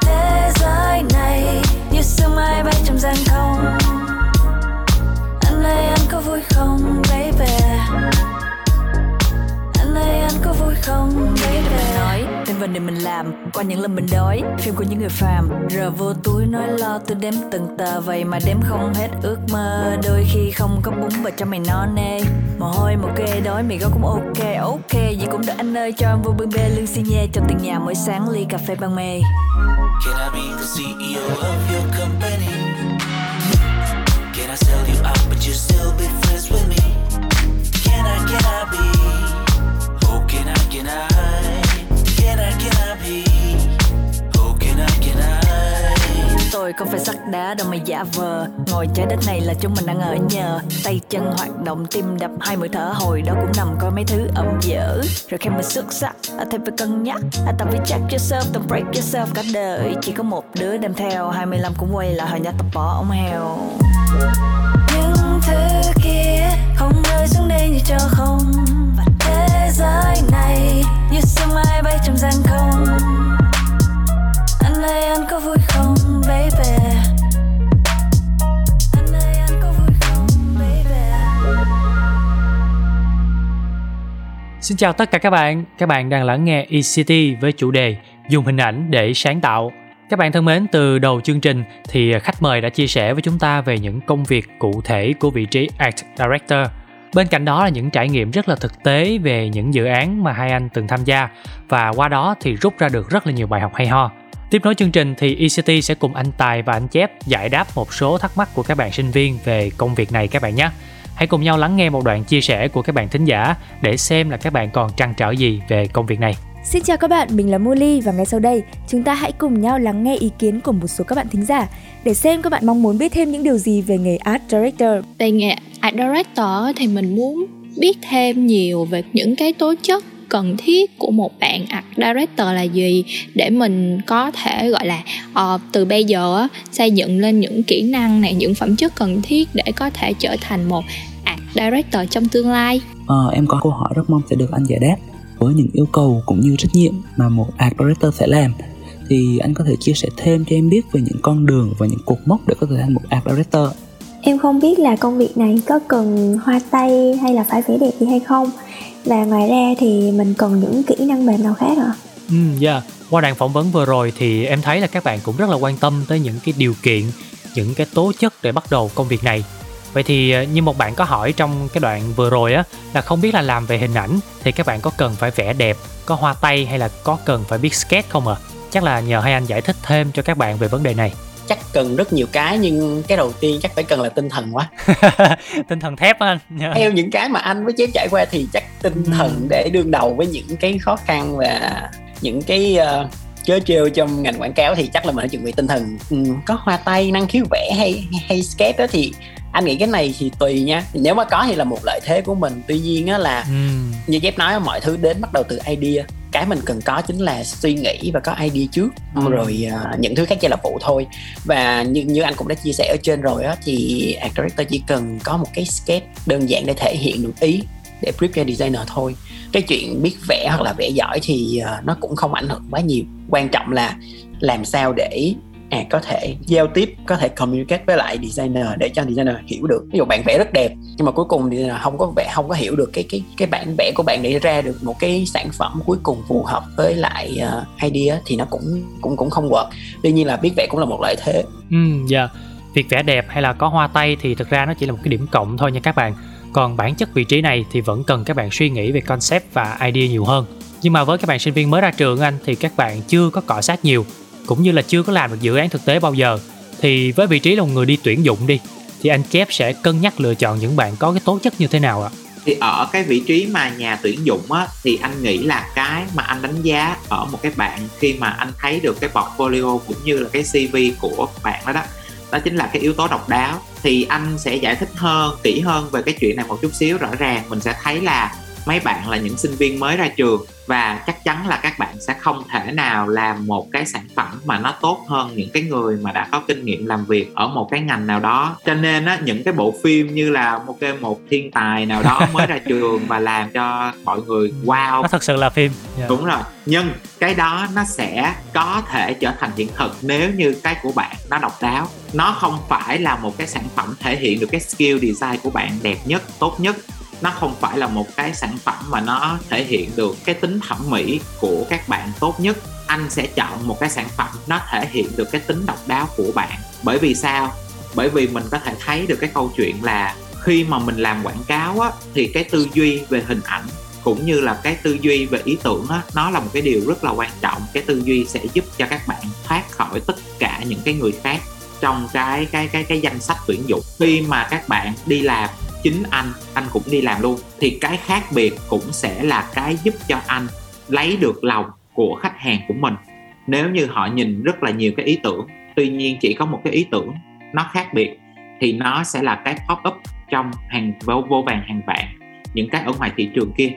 Thế giới này như sương mai bay trong gian không. Anh ơi anh có vui không, baby? Anh ơi anh có vui không, baby? Nói tên vào để mình làm qua những lần mình đói phim của những người phàm rờ vô túi nói lo tôi đếm từng tờ vậy mà đếm không hết ước mơ đôi khi không có bún và cho mày no nê mồ hôi một kê đói mì gói cũng ok ok gì cũng được anh ơi cho em vô bưng bê lương xi nhê cho tiền nhà mỗi sáng ly cà phê ban mê Can I be the CEO of your company? Can I sell you out, but you still be friends with me? Can I, can I be? Rồi không phải sắt đá đâu mà giả vờ. Ngồi trái đất này là chúng mình đang ở nhờ. Tay chân hoạt động tim đập hai mươi thở. Hồi đó cũng nằm coi mấy thứ ẩm dở. Rồi khi mình xuất sắc à, thêm phải cân nhắc. À, tập phải check yourself don't break yourself cả đời chỉ có một đứa đem theo. 25 cũng quay lại hồi nhà tập bỏ ông heo. Những thứ kia không rơi xuống đây như cho không. Và thế giới này như sương mai bay trong gian không nay anh có vui không baby anh anh có vui không baby Xin chào tất cả các bạn, các bạn đang lắng nghe ECT với chủ đề Dùng hình ảnh để sáng tạo. Các bạn thân mến, từ đầu chương trình thì khách mời đã chia sẻ với chúng ta về những công việc cụ thể của vị trí Art Director. Bên cạnh đó là những trải nghiệm rất là thực tế về những dự án mà hai anh từng tham gia và qua đó thì rút ra được rất là nhiều bài học hay ho. Tiếp nối chương trình thì ECT sẽ cùng anh Tài và anh Chép giải đáp một số thắc mắc của các bạn sinh viên về công việc này các bạn nhé. Hãy cùng nhau lắng nghe một đoạn chia sẻ của các bạn thính giả để xem là các bạn còn trăn trở gì về công việc này. Xin chào các bạn, mình là Molly và ngay sau đây chúng ta hãy cùng nhau lắng nghe ý kiến của một số các bạn thính giả để xem các bạn mong muốn biết thêm những điều gì về nghề Art Director. về nghề art director thì mình muốn biết thêm nhiều về những cái tố chất cần thiết của một bạn art director là gì để mình có thể gọi là ờ, từ bây giờ á, xây dựng lên những kỹ năng này những phẩm chất cần thiết để có thể trở thành một art director trong tương lai? Ờ, em có câu hỏi rất mong sẽ được anh giải đáp. Với những yêu cầu cũng như trách nhiệm mà một art director phải làm thì anh có thể chia sẻ thêm cho em biết về những con đường và những cột mốc để có thể thành một art director? Em không biết là công việc này có cần hoa tay hay là phải vẽ đẹp gì hay không và ngoài ra thì mình cần những kỹ năng mềm nào khác hả? Ừ, yeah. Qua đoạn phỏng vấn vừa rồi thì em thấy là các bạn cũng rất là quan tâm tới những cái điều kiện, những cái tố chất để bắt đầu công việc này. Vậy thì ờ, như một bạn có hỏi trong cái đoạn vừa rồi á là không biết là làm về hình ảnh thì các bạn có cần phải vẽ đẹp, có hoa tay hay là có cần phải biết sketch không ạ? À? Chắc là nhờ hai anh giải thích thêm cho các bạn về vấn đề này chắc cần rất nhiều cái nhưng cái đầu tiên chắc phải cần là tinh thần quá. Tinh thần thép á anh. theo những cái mà anh với chép trải qua thì chắc tinh thần để đương đầu với những cái khó khăn và những cái uh, chớ trêu trong ngành quảng cáo thì chắc là mình phải chuẩn bị tinh thần. Ừ, có hoa tay năng khiếu vẽ hay hay sketch đó thì anh nghĩ cái này thì tùy nha. Nếu mà có thì là một lợi thế của mình. Tuy nhiên á là ừ. như Jeff nói mọi thứ đến bắt đầu từ idea. Cái mình cần có chính là suy nghĩ và có idea trước Ừ. rồi uh, những thứ khác chỉ là phụ thôi. Và như như anh cũng đã chia sẻ ở trên rồi á thì art director chỉ cần có một cái sketch đơn giản để thể hiện được ý để brief cho designer thôi. Cái chuyện biết vẽ hoặc là vẽ giỏi thì uh, nó cũng không ảnh hưởng quá nhiều. Quan trọng là làm sao để à có thể giao tiếp có thể communicate với lại designer để cho designer hiểu được ví dụ bạn vẽ rất đẹp nhưng mà cuối cùng thì không có vẽ không có hiểu được cái cái cái bản vẽ của bạn để ra được một cái sản phẩm cuối cùng phù hợp với lại uh, idea thì nó cũng cũng cũng không work tuy nhiên là biết vẽ cũng là một lợi thế Ừ, dạ. Việc vẽ đẹp hay là có hoa tay thì thực ra nó chỉ là một cái điểm cộng thôi nha các bạn. Còn bản chất vị trí này thì vẫn cần các bạn suy nghĩ về concept và idea nhiều hơn. Nhưng mà với các bạn sinh viên mới ra trường anh thì các bạn chưa có cọ sát nhiều, cũng như là chưa có làm được dự án thực tế bao giờ. Thì với vị trí là một người đi tuyển dụng đi, thì anh Kép sẽ cân nhắc lựa chọn những bạn có cái tố chất như thế nào ạ? thì ở cái vị trí mà nhà tuyển dụng á thì anh nghĩ là cái mà anh đánh giá ở một cái bạn khi mà anh thấy được cái portfolio cũng như là cái CV của bạn đó đó đó chính là cái yếu tố độc đáo thì anh sẽ giải thích hơn kỹ hơn về cái chuyện này một chút xíu rõ ràng mình sẽ thấy là mấy bạn là những sinh viên mới ra trường và chắc chắn là các bạn sẽ không thể nào làm một cái sản phẩm mà nó tốt hơn những cái người mà đã có kinh nghiệm làm việc ở một cái ngành nào đó. Cho nên á những cái bộ phim như là một cái một thiên tài nào đó mới ra trường và làm cho mọi người wow. Nó thật sự là phim. Dạ. đúng rồi. Nhưng cái đó nó sẽ có thể trở thành hiện thực nếu như cái của bạn nó độc đáo. Nó không phải là một cái sản phẩm thể hiện được cái skill design của bạn đẹp nhất tốt nhất nó không phải là một cái sản phẩm mà nó thể hiện được cái tính thẩm mỹ của các bạn tốt nhất. Anh sẽ chọn một cái sản phẩm nó thể hiện được cái tính độc đáo của bạn. Bởi vì sao? Bởi vì mình có thể thấy được cái câu chuyện là khi mà mình làm quảng cáo á, thì cái tư duy về hình ảnh cũng như là cái tư duy về ý tưởng á, nó là một cái điều rất là quan trọng. Cái tư duy sẽ giúp cho các bạn thoát khỏi tất cả những cái người khác trong cái cái cái cái danh sách tuyển dụng. Khi mà các bạn đi làm chính anh anh cũng đi làm luôn. Thì cái khác biệt cũng sẽ là cái giúp cho anh lấy được lòng của khách hàng của mình. Nếu như họ nhìn rất là nhiều cái ý tưởng tuy nhiên chỉ có một cái ý tưởng nó khác biệt thì nó sẽ là cái pop up trong hàng vô, vô vàng hàng vạn những cái ở ngoài thị trường kia.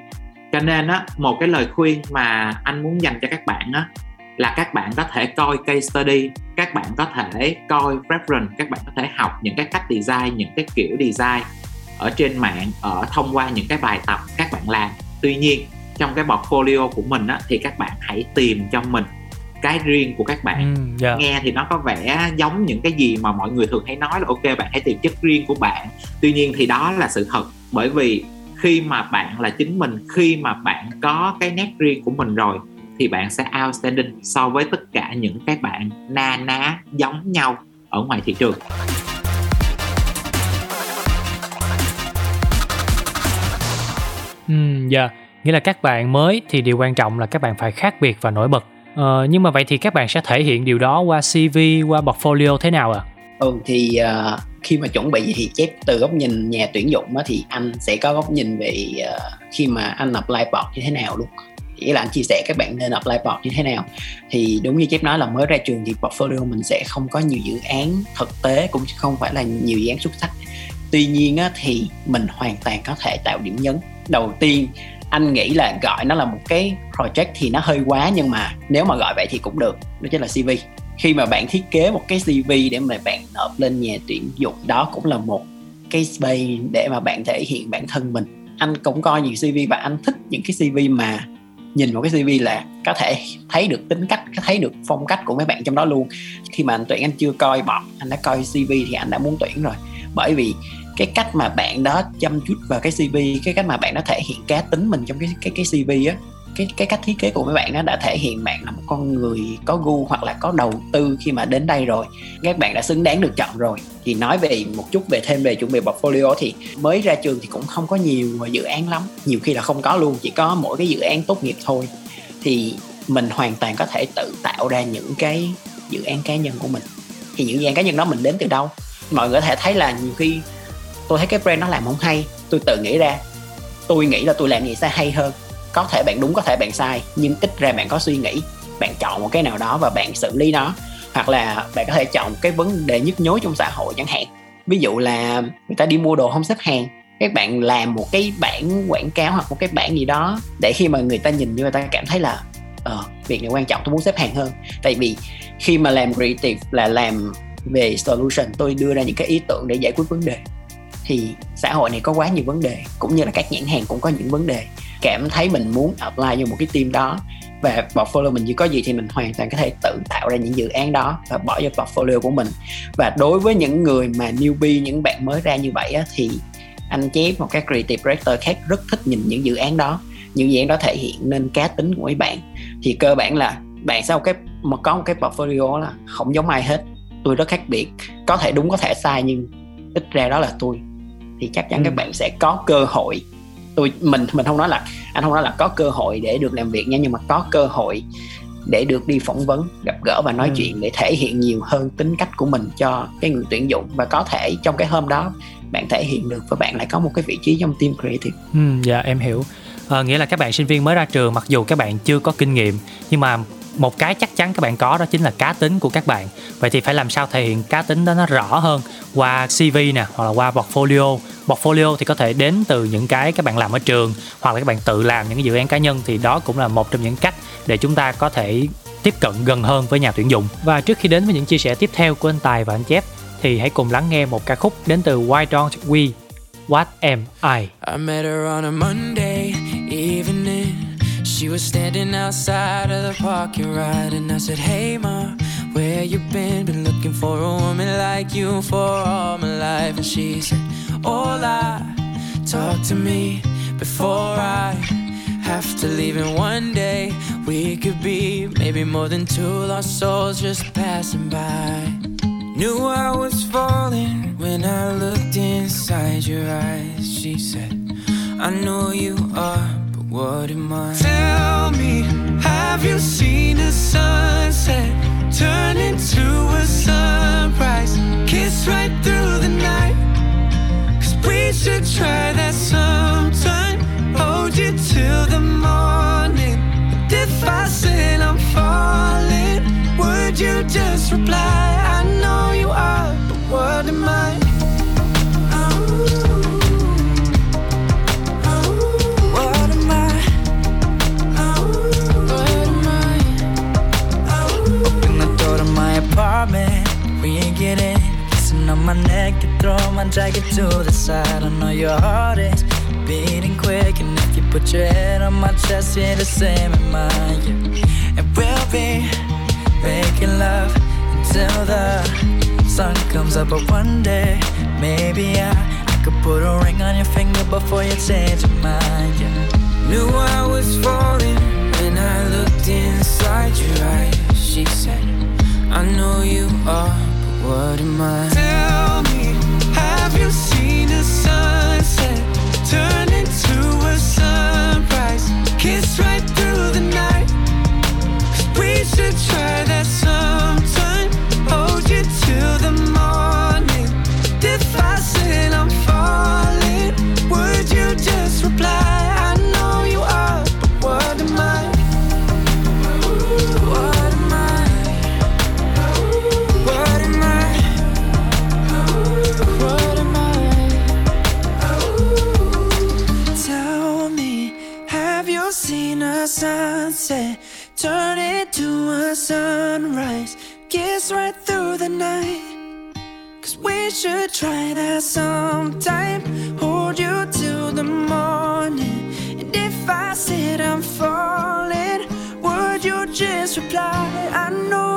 Cho nên á một cái lời khuyên mà anh muốn dành cho các bạn á là các bạn có thể coi case study các bạn có thể coi reference các bạn có thể học những cái cách design những cái kiểu design ở trên mạng ở thông qua những cái bài tập các bạn làm. Tuy nhiên trong cái portfolio của mình á, thì các bạn hãy tìm cho mình cái riêng của các bạn. Ừ, dạ. nghe thì nó có vẻ giống những cái gì mà mọi người thường hay nói là ok bạn hãy tìm chất riêng của bạn. Tuy nhiên thì đó là sự thật bởi vì khi mà bạn là chính mình khi mà bạn có cái nét riêng của mình rồi thì bạn sẽ outstanding so với tất cả những cái bạn na ná giống nhau ở ngoài thị trường Ừ, dạ. Nghĩa là các bạn mới thì điều quan trọng là các bạn phải khác biệt và nổi bật. Ờ, nhưng mà vậy thì các bạn sẽ thể hiện điều đó qua CV, qua portfolio thế nào ạ? ừ thì uh, khi mà chuẩn bị thì chép từ góc nhìn nhà tuyển dụng á, thì anh sẽ có góc nhìn về uh, khi mà anh apply port như thế nào luôn nghĩa là anh chia sẻ các bạn nên apply port như thế nào thì đúng như chép nói là mới ra trường thì portfolio mình sẽ không có nhiều dự án thực tế cũng không phải là nhiều dự án xuất sắc tuy nhiên á, thì mình hoàn toàn có thể tạo điểm nhấn đầu tiên, anh nghĩ là gọi nó là một cái project thì nó hơi quá, nhưng mà nếu mà gọi vậy thì cũng được, đó chính là CV khi mà bạn thiết kế một cái CV để mà bạn nộp lên nhà tuyển dụng, đó cũng là một cái space để mà bạn thể hiện bản thân mình. Anh cũng coi nhiều CV và anh thích những cái CV mà nhìn một cái CV là có thể thấy được tính cách, có thấy được phong cách của mấy bạn trong đó luôn. Khi mà anh tuyển, anh chưa coi bọn, anh đã coi CV thì anh đã muốn tuyển rồi. Bởi vì cái cách mà bạn đó chăm chút vào cái CV cái cách mà bạn đó thể hiện cá tính mình trong cái cái cái CV á, cái cái cách thiết kế của mấy bạn nó đã thể hiện bạn là một con người có gu hoặc là có đầu tư khi mà đến đây rồi. Các bạn đã xứng đáng được chọn rồi. Thì nói về một chút về thêm về chuẩn bị portfolio thì mới ra trường thì cũng không có nhiều dự án lắm. Nhiều khi là không có luôn, chỉ có mỗi cái dự án tốt nghiệp thôi. Thì mình hoàn toàn có thể tự tạo ra những cái dự án cá nhân của mình. Thì những dự án cá nhân đó mình đến từ đâu? Mọi người có thể thấy là nhiều khi tôi thấy cái brand nó làm không hay. Tôi tự nghĩ ra. Tôi nghĩ là tôi làm gì sẽ hay hơn. Có thể bạn đúng, có thể bạn sai, nhưng ít ra bạn có suy nghĩ, bạn chọn một cái nào đó và bạn xử lý nó. Hoặc là bạn có thể chọn cái vấn đề nhức nhối trong xã hội chẳng hạn. Ví dụ là người ta đi mua đồ không xếp hàng, các bạn làm một cái bản quảng cáo hoặc một cái bản gì đó để khi mà người ta nhìn như người ta cảm thấy là ờ việc này quan trọng, tôi muốn xếp hàng hơn. Tại vì khi mà làm creative là làm về solution, tôi đưa ra những cái ý tưởng để giải quyết vấn đề thì xã hội này có quá nhiều vấn đề cũng như là các nhãn hàng cũng có những vấn đề. Cảm thấy mình muốn apply vô một cái team đó và portfolio mình chỉ có gì thì mình hoàn toàn có thể tự tạo ra những dự án đó và bỏ vào portfolio của mình. Và đối với những người mà newbie những bạn mới ra như vậy á, thì anh chép một các creative director khác rất thích nhìn những dự án đó. Những dự án đó thể hiện nên cá tính của mấy bạn. Thì cơ bản là bạn sau cái mà có một cái portfolio là không giống ai hết. Tôi rất khác biệt. Có thể đúng có thể sai nhưng ít ra đó là tôi thì chắc chắn ừ. các bạn sẽ có cơ hội tôi mình mình không nói là anh không nói là có cơ hội để được làm việc nha nhưng mà có cơ hội để được đi phỏng vấn gặp gỡ và nói ừ. chuyện để thể hiện nhiều hơn tính cách của mình cho cái người tuyển dụng và có thể trong cái hôm đó bạn thể hiện được và bạn lại có một cái vị trí trong team creative. Ừ, dạ em hiểu. À, nghĩa là các bạn sinh viên mới ra trường mặc dù các bạn chưa có kinh nghiệm nhưng mà một cái chắc chắn các bạn có đó chính là cá tính của các bạn. Vậy thì phải làm sao thể hiện cá tính đó nó rõ hơn qua cv nè, hoặc là qua portfolio. Portfolio thì có thể đến từ những cái các bạn làm ở trường, hoặc là các bạn tự làm những cái dự án cá nhân, thì đó cũng là một trong những cách để chúng ta có thể tiếp cận gần hơn với nhà tuyển dụng. Và trước khi đến với những chia sẻ tiếp theo của anh Tài và anh Chép, thì hãy cùng lắng nghe một ca khúc đến từ Why Don't We? What Am I? I met her on a Monday. She was standing outside of the parking lot And I said hey ma where you been? Been looking for a woman like you for all my life. And she said hola talk to me before I have to leave and one day we could be maybe more than two lost souls just passing by. Knew I was falling when I looked inside your eyes. She said, I know you are, what am I? Tell me, have you seen a sunset turn into a sunrise? Kiss right through the night. Cause we should try that sometime. Hold you till throw my jacket to the side. I know your heart is beating quick, and if you put your head on my chest, you're the same in mine. Yeah. And we'll be making love until the sun comes up, but one day maybe I, I could put a ring on your finger before you change your mind. Yeah. Knew I was falling when I looked inside your eyes. She said, I know you are, but what am I? Tell me, should try that sometime. Hold you till the morning. Try that sometime. Hold you till the morning. And if I said I'm falling, would you just reply? I know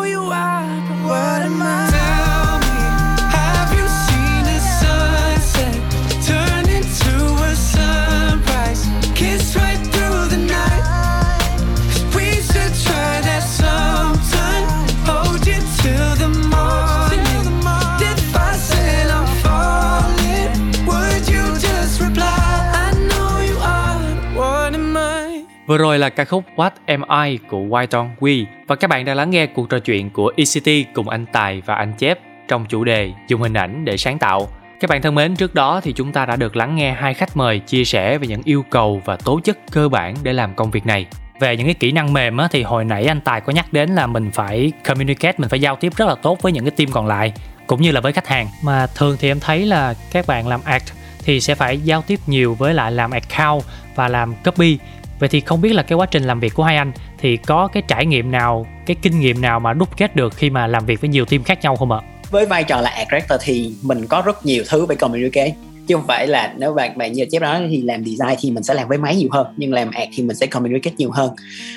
Vừa rồi là ca khúc What Am I của White Don We và các bạn đang lắng nghe cuộc trò chuyện của ECT cùng anh Tài và anh Chép trong chủ đề dùng hình ảnh để sáng tạo. Các bạn thân mến, trước đó thì chúng ta đã được lắng nghe hai khách mời chia sẻ về những yêu cầu và tố chất cơ bản để làm công việc này. Về những cái kỹ năng mềm á, thì hồi nãy anh Tài có nhắc đến là mình phải communicate, mình phải giao tiếp rất là tốt với những cái team còn lại cũng như là với khách hàng mà thường thì em thấy là các bạn làm act thì sẽ phải giao tiếp nhiều với lại làm account và làm copy vậy thì không biết là cái quá trình làm việc của hai anh thì có cái trải nghiệm nào cái kinh nghiệm nào mà đúc kết được khi mà làm việc với nhiều team khác nhau không ạ? Với vai trò là art director thì mình có rất nhiều thứ phải communicate. Chứ không phải là nếu bạn bạn như chép đó thì làm design thì mình sẽ làm với máy nhiều hơn nhưng làm art thì mình sẽ communicate nhiều hơn.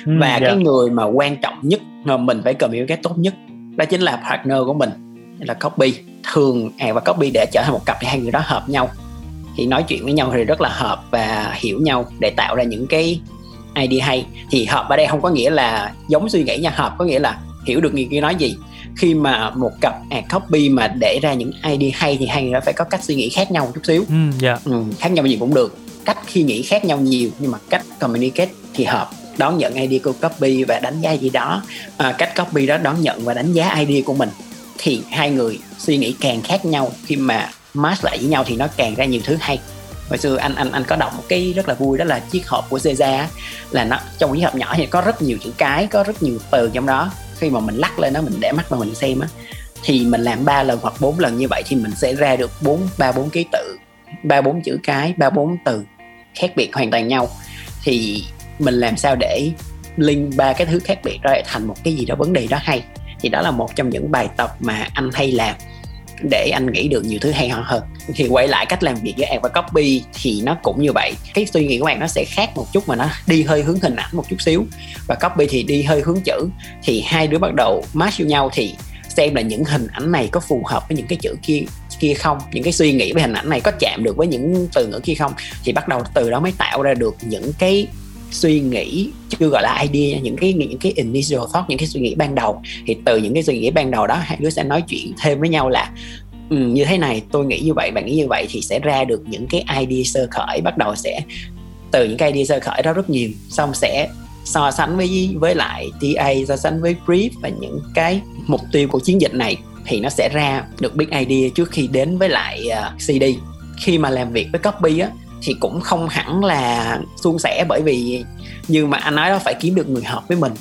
Ừ, và dạ. cái người mà quan trọng nhất mà mình phải communicate tốt nhất đó chính là partner của mình là copy thường art và copy để trở thành một cặp thì hai người đó hợp nhau. Thì nói chuyện với nhau thì rất là hợp và hiểu nhau để tạo ra những cái idea hay. Thì hợp ở đây không có nghĩa là giống suy nghĩ nha. Hợp có nghĩa là hiểu được người kia nói gì. Khi mà một cặp ad copy mà để ra những idea hay thì hai người đó phải có cách suy nghĩ khác nhau chút xíu. Ừ, dạ. Ừ, khác nhau gì cũng được. Cách khi nghĩ khác nhau nhiều nhưng mà cách communicate thì hợp. Đón nhận idea của copy và đánh giá gì đó. À, cách copy đó đón nhận và đánh giá idea của mình. Thì hai người suy nghĩ càng khác nhau. Khi mà match lại với nhau thì nó càng ra nhiều thứ hay hồi xưa anh anh anh có đọc một cái rất là vui, đó là chiếc hộp của Caesar là nó, trong cái hộp nhỏ thì có rất nhiều chữ cái, có rất nhiều từ trong đó. Khi mà mình lắc lên nó mình để mắt mà mình xem á, thì mình làm ba lần hoặc bốn lần như vậy thì mình sẽ ra được bốn, ba, bốn ký tự, ba, bốn chữ cái, ba, bốn từ khác biệt hoàn toàn nhau. Thì mình làm sao để link ba cái thứ khác biệt ra thành một cái gì đó vấn đề đó hay. Thì đó là một trong những bài tập mà anh hay làm để anh nghĩ được nhiều thứ hay ho hơn. Thì quay lại cách làm việc với ad và copy thì nó cũng như vậy. Cái suy nghĩ của bạn nó sẽ khác một chút mà nó đi hơi hướng hình ảnh một chút xíu. Và copy thì đi hơi hướng chữ. Thì hai đứa bắt đầu match vô nhau thì xem là những hình ảnh này có phù hợp với những cái chữ kia kia không? Những cái suy nghĩ về hình ảnh này có chạm được với những từ ngữ kia không? Thì bắt đầu từ đó mới tạo ra được những cái suy nghĩ chưa gọi là idea những cái những cái initial thought những cái suy nghĩ ban đầu. Thì từ những cái suy nghĩ ban đầu đó hai đứa sẽ nói chuyện thêm với nhau là ừ, như thế này tôi nghĩ như vậy bạn nghĩ như vậy. Thì sẽ ra được những cái idea sơ khởi bắt đầu sẽ từ những cái idea sơ khởi đó rất nhiều. Xong sẽ so sánh với với lại TA so sánh với brief và những cái mục tiêu của chiến dịch này. Thì nó sẽ ra được big idea trước khi đến với lại à, uh, CD khi mà làm việc với copy á thì cũng không hẳn là suôn sẻ bởi vì như mà anh nói đó phải kiếm được người hợp với mình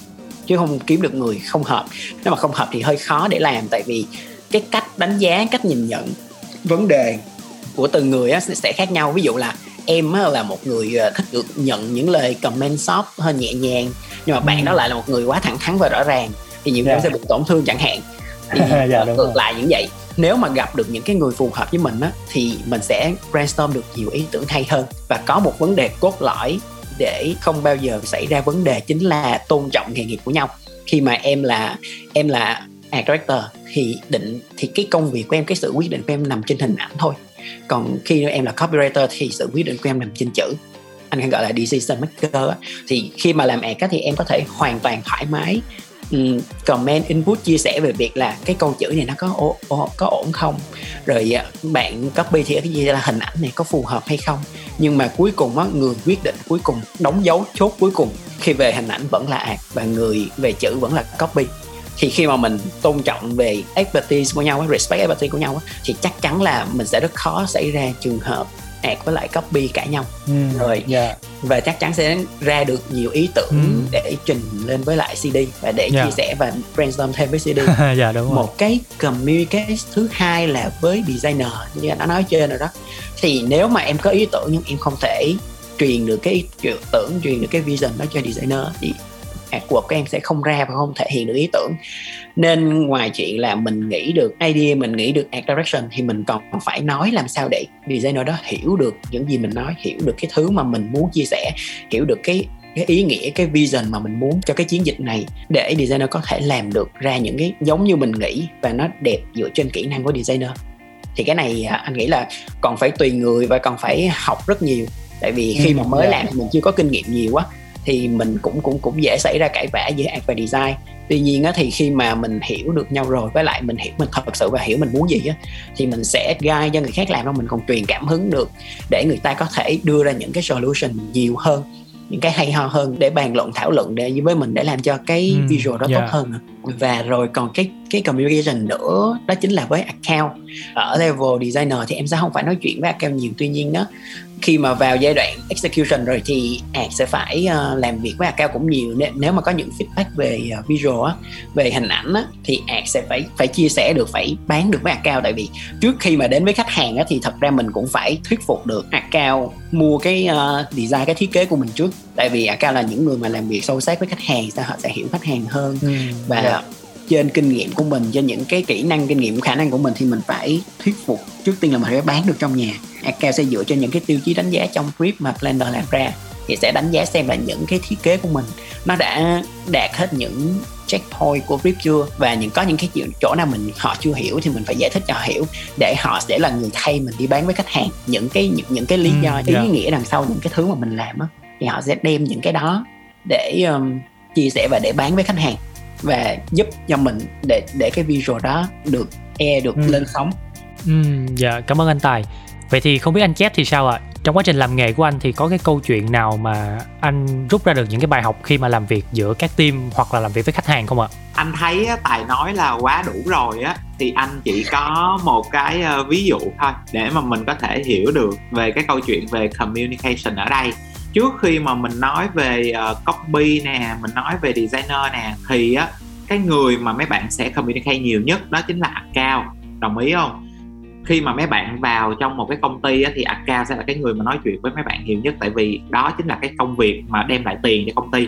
chứ không kiếm được người không hợp. Nếu mà không hợp thì hơi khó để làm tại vì cái cách đánh giá cách nhìn nhận vấn đề của từng người sẽ- khác nhau. Ví dụ là em là một người ờ, thích được nhận những lời comment soft hơi nhẹ nhàng nhưng mà bạn đó lại là một người quá thẳng thắn và rõ ràng thì nhiều người Dạ. sẽ bị tổn thương chẳng hạn thì Dạ, đúng ngược rồi. lại những vậy. Nếu mà gặp được những cái người phù hợp với mình á thì mình sẽ brainstorm được nhiều ý tưởng hay hơn. Và có một vấn đề cốt lõi để không bao giờ xảy ra vấn đề chính là tôn trọng nghề nghiệp của nhau. Khi mà em là em là art director thì định thì cái công việc của em cái sự quyết định của em nằm trên hình ảnh thôi. Còn khi em là copywriter thì sự quyết định của em nằm trên chữ. Anh hay gọi là decision maker thì khi mà làm ad thì em có thể hoàn toàn thoải mái um, comment input chia sẻ về việc là cái câu chữ này nó có ổ, ổ, có ổn không? Rồi à, bạn copy thì cái gì là hình ảnh này có phù hợp hay không? Nhưng mà cuối cùng á người quyết định cuối cùng đóng dấu chốt cuối cùng khi về hình ảnh vẫn là ạc và người về chữ vẫn là copy. Thì khi mà mình tôn trọng về expertise của nhau respect expertise của nhau thì chắc chắn là mình sẽ rất khó xảy ra trường hợp ad với lại copy cãi nhau Ừ, rồi dạ. và chắc chắn sẽ ra được nhiều ý tưởng Ừ. để trình lên với lại CD và để Dạ. chia sẻ và brainstorm thêm với CD dạ đúng rồi. Một cái communicate thứ hai là với designer như anh đã nói trên rồi đó. Thì nếu mà em có ý tưởng nhưng em không thể truyền được cái ý tưởng truyền được cái vision đó cho designer thì artwork của em sẽ không ra và không thể hiện được ý tưởng nên ngoài chuyện là mình nghĩ được idea mình nghĩ được art direction thì mình còn phải nói làm sao để designer đó hiểu được những gì mình nói hiểu được cái thứ mà mình muốn chia sẻ hiểu được cái cái ý nghĩa cái vision mà mình muốn cho cái chiến dịch này để designer có thể làm được ra những cái giống như mình nghĩ và nó đẹp dựa trên kỹ năng của designer. Thì cái này à, anh nghĩ là còn phải tùy người và còn phải học rất nhiều. Tại vì khi Ừ, mà mới dạ. làm mình chưa có kinh nghiệm nhiều quá thì mình cũng cũng cũng dễ xảy ra cãi vã giữa art và design tuy nhiên á thì khi mà mình hiểu được nhau rồi với lại mình hiểu mình thật sự và hiểu mình muốn gì á thì mình sẽ guide cho người khác làm đó mình còn truyền cảm hứng được để người ta có thể đưa ra những cái solution nhiều hơn những cái hay ho hơn để bàn luận thảo luận để với mình để làm cho cái Ừ, visual đó dạ. tốt hơn và rồi còn cái cái communication nữa đó chính là với account. Ở level designer thì em sẽ không phải nói chuyện với account nhiều tuy nhiên đó khi mà vào giai đoạn execution rồi thì ad sẽ phải uh, làm việc với account cũng nhiều. Nếu, nếu mà có những feedback về uh, visual á, về hình ảnh á, thì ad sẽ phải phải chia sẻ được phải bán được với account. Tại vì trước khi mà đến với khách hàng á, thì thật ra mình cũng phải thuyết phục được account mua cái uh, design cái thiết kế của mình trước. Tại vì account là những người mà làm việc sâu sát với khách hàng sao họ sẽ hiểu khách hàng hơn. Ừ, và dạ. Trên kinh nghiệm của mình trên những cái kỹ năng kinh nghiệm khả năng của mình thì mình phải thuyết phục trước tiên là mình phải bán được trong nhà. Account sẽ dựa trên những cái tiêu chí đánh giá trong brief mà planner làm ra thì sẽ đánh giá xem là những cái thiết kế của mình nó đã đạt hết những checkpoint của brief chưa và những có những cái chuyện- chỗ nào mình họ chưa hiểu thì mình phải giải thích cho họ hiểu để họ sẽ là người thay mình đi bán với khách hàng. Những cái những, những cái lý Ừ, do ý dạ. nghĩa đằng sau những cái thứ mà mình làm á thì họ sẽ đem những cái đó để um, chia sẻ và để bán với khách hàng và giúp cho mình để để cái visual đó được air được Ừ. lên sóng Ừ, dạ cảm ơn anh Tài. Vậy thì không biết anh Chép thì sao ạ? Trong quá trình làm nghề của anh thì có cái câu chuyện nào mà anh rút ra được những cái bài học khi mà làm việc giữa các team hoặc là làm việc với khách hàng không ạ? anh thấy tài nói là quá đủ rồi á thì anh chỉ có một cái ờ, ví dụ thôi để mà mình có thể hiểu được về cái câu chuyện về communication ở đây trước khi mà mình nói về uh, copy nè mình nói về designer nè thì á cái người mà mấy bạn sẽ communicate nhiều nhất đó chính là account. Đồng ý không? Khi mà mấy bạn vào trong một cái công ty á, thì account sẽ là cái người mà nói chuyện với mấy bạn nhiều nhất tại vì đó chính là cái công việc mà đem lại tiền cho công ty.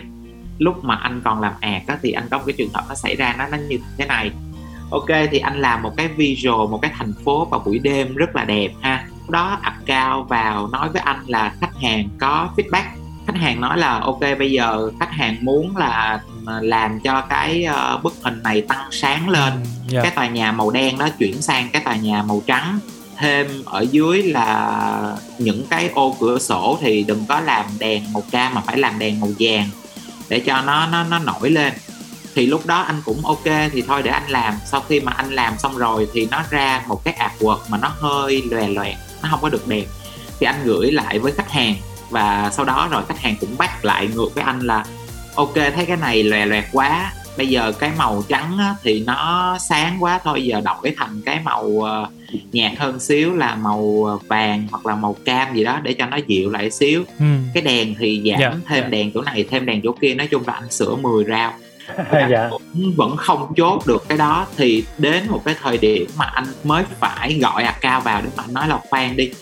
Lúc mà anh còn làm ạc á, thì anh có một cái trường hợp nó xảy ra nó nó như thế này. Ok thì anh làm một cái visual một cái thành phố vào buổi đêm rất là đẹp ha. Lúc đó account vào nói với anh là khách hàng có feedback. Khách hàng nói là ok bây giờ khách hàng muốn là mà làm cho cái ờ, bức hình này tăng sáng lên. Dạ. cái tòa nhà màu đen đó chuyển sang cái tòa nhà màu trắng. Thêm ở dưới là những cái ô cửa sổ thì đừng có làm đèn màu cam mà phải làm đèn màu vàng để cho nó nó nó nổi lên. Thì lúc đó anh cũng ok thì thôi để anh làm. Sau khi mà anh làm xong rồi thì nó ra một cái artwork mà nó hơi lòe loẹt nó không có được đẹp thì anh gửi lại với khách hàng và sau đó rồi khách hàng cũng bắt lại ngược với anh là ok thấy cái này lòe loẹt quá bây giờ cái màu trắng á, thì nó sáng quá thôi giờ đổi thành cái màu ờ, nhạt hơn xíu là màu vàng hoặc là màu cam gì đó để cho nó dịu lại xíu Ừ. cái đèn thì giảm Dạ, thêm dạ. đèn chỗ này thêm đèn chỗ kia nói chung là anh sửa 10 rau dạ. cũng vẫn không chốt được cái đó. Thì đến một cái thời điểm mà anh mới phải gọi account vào để mà anh nói là khoan đi.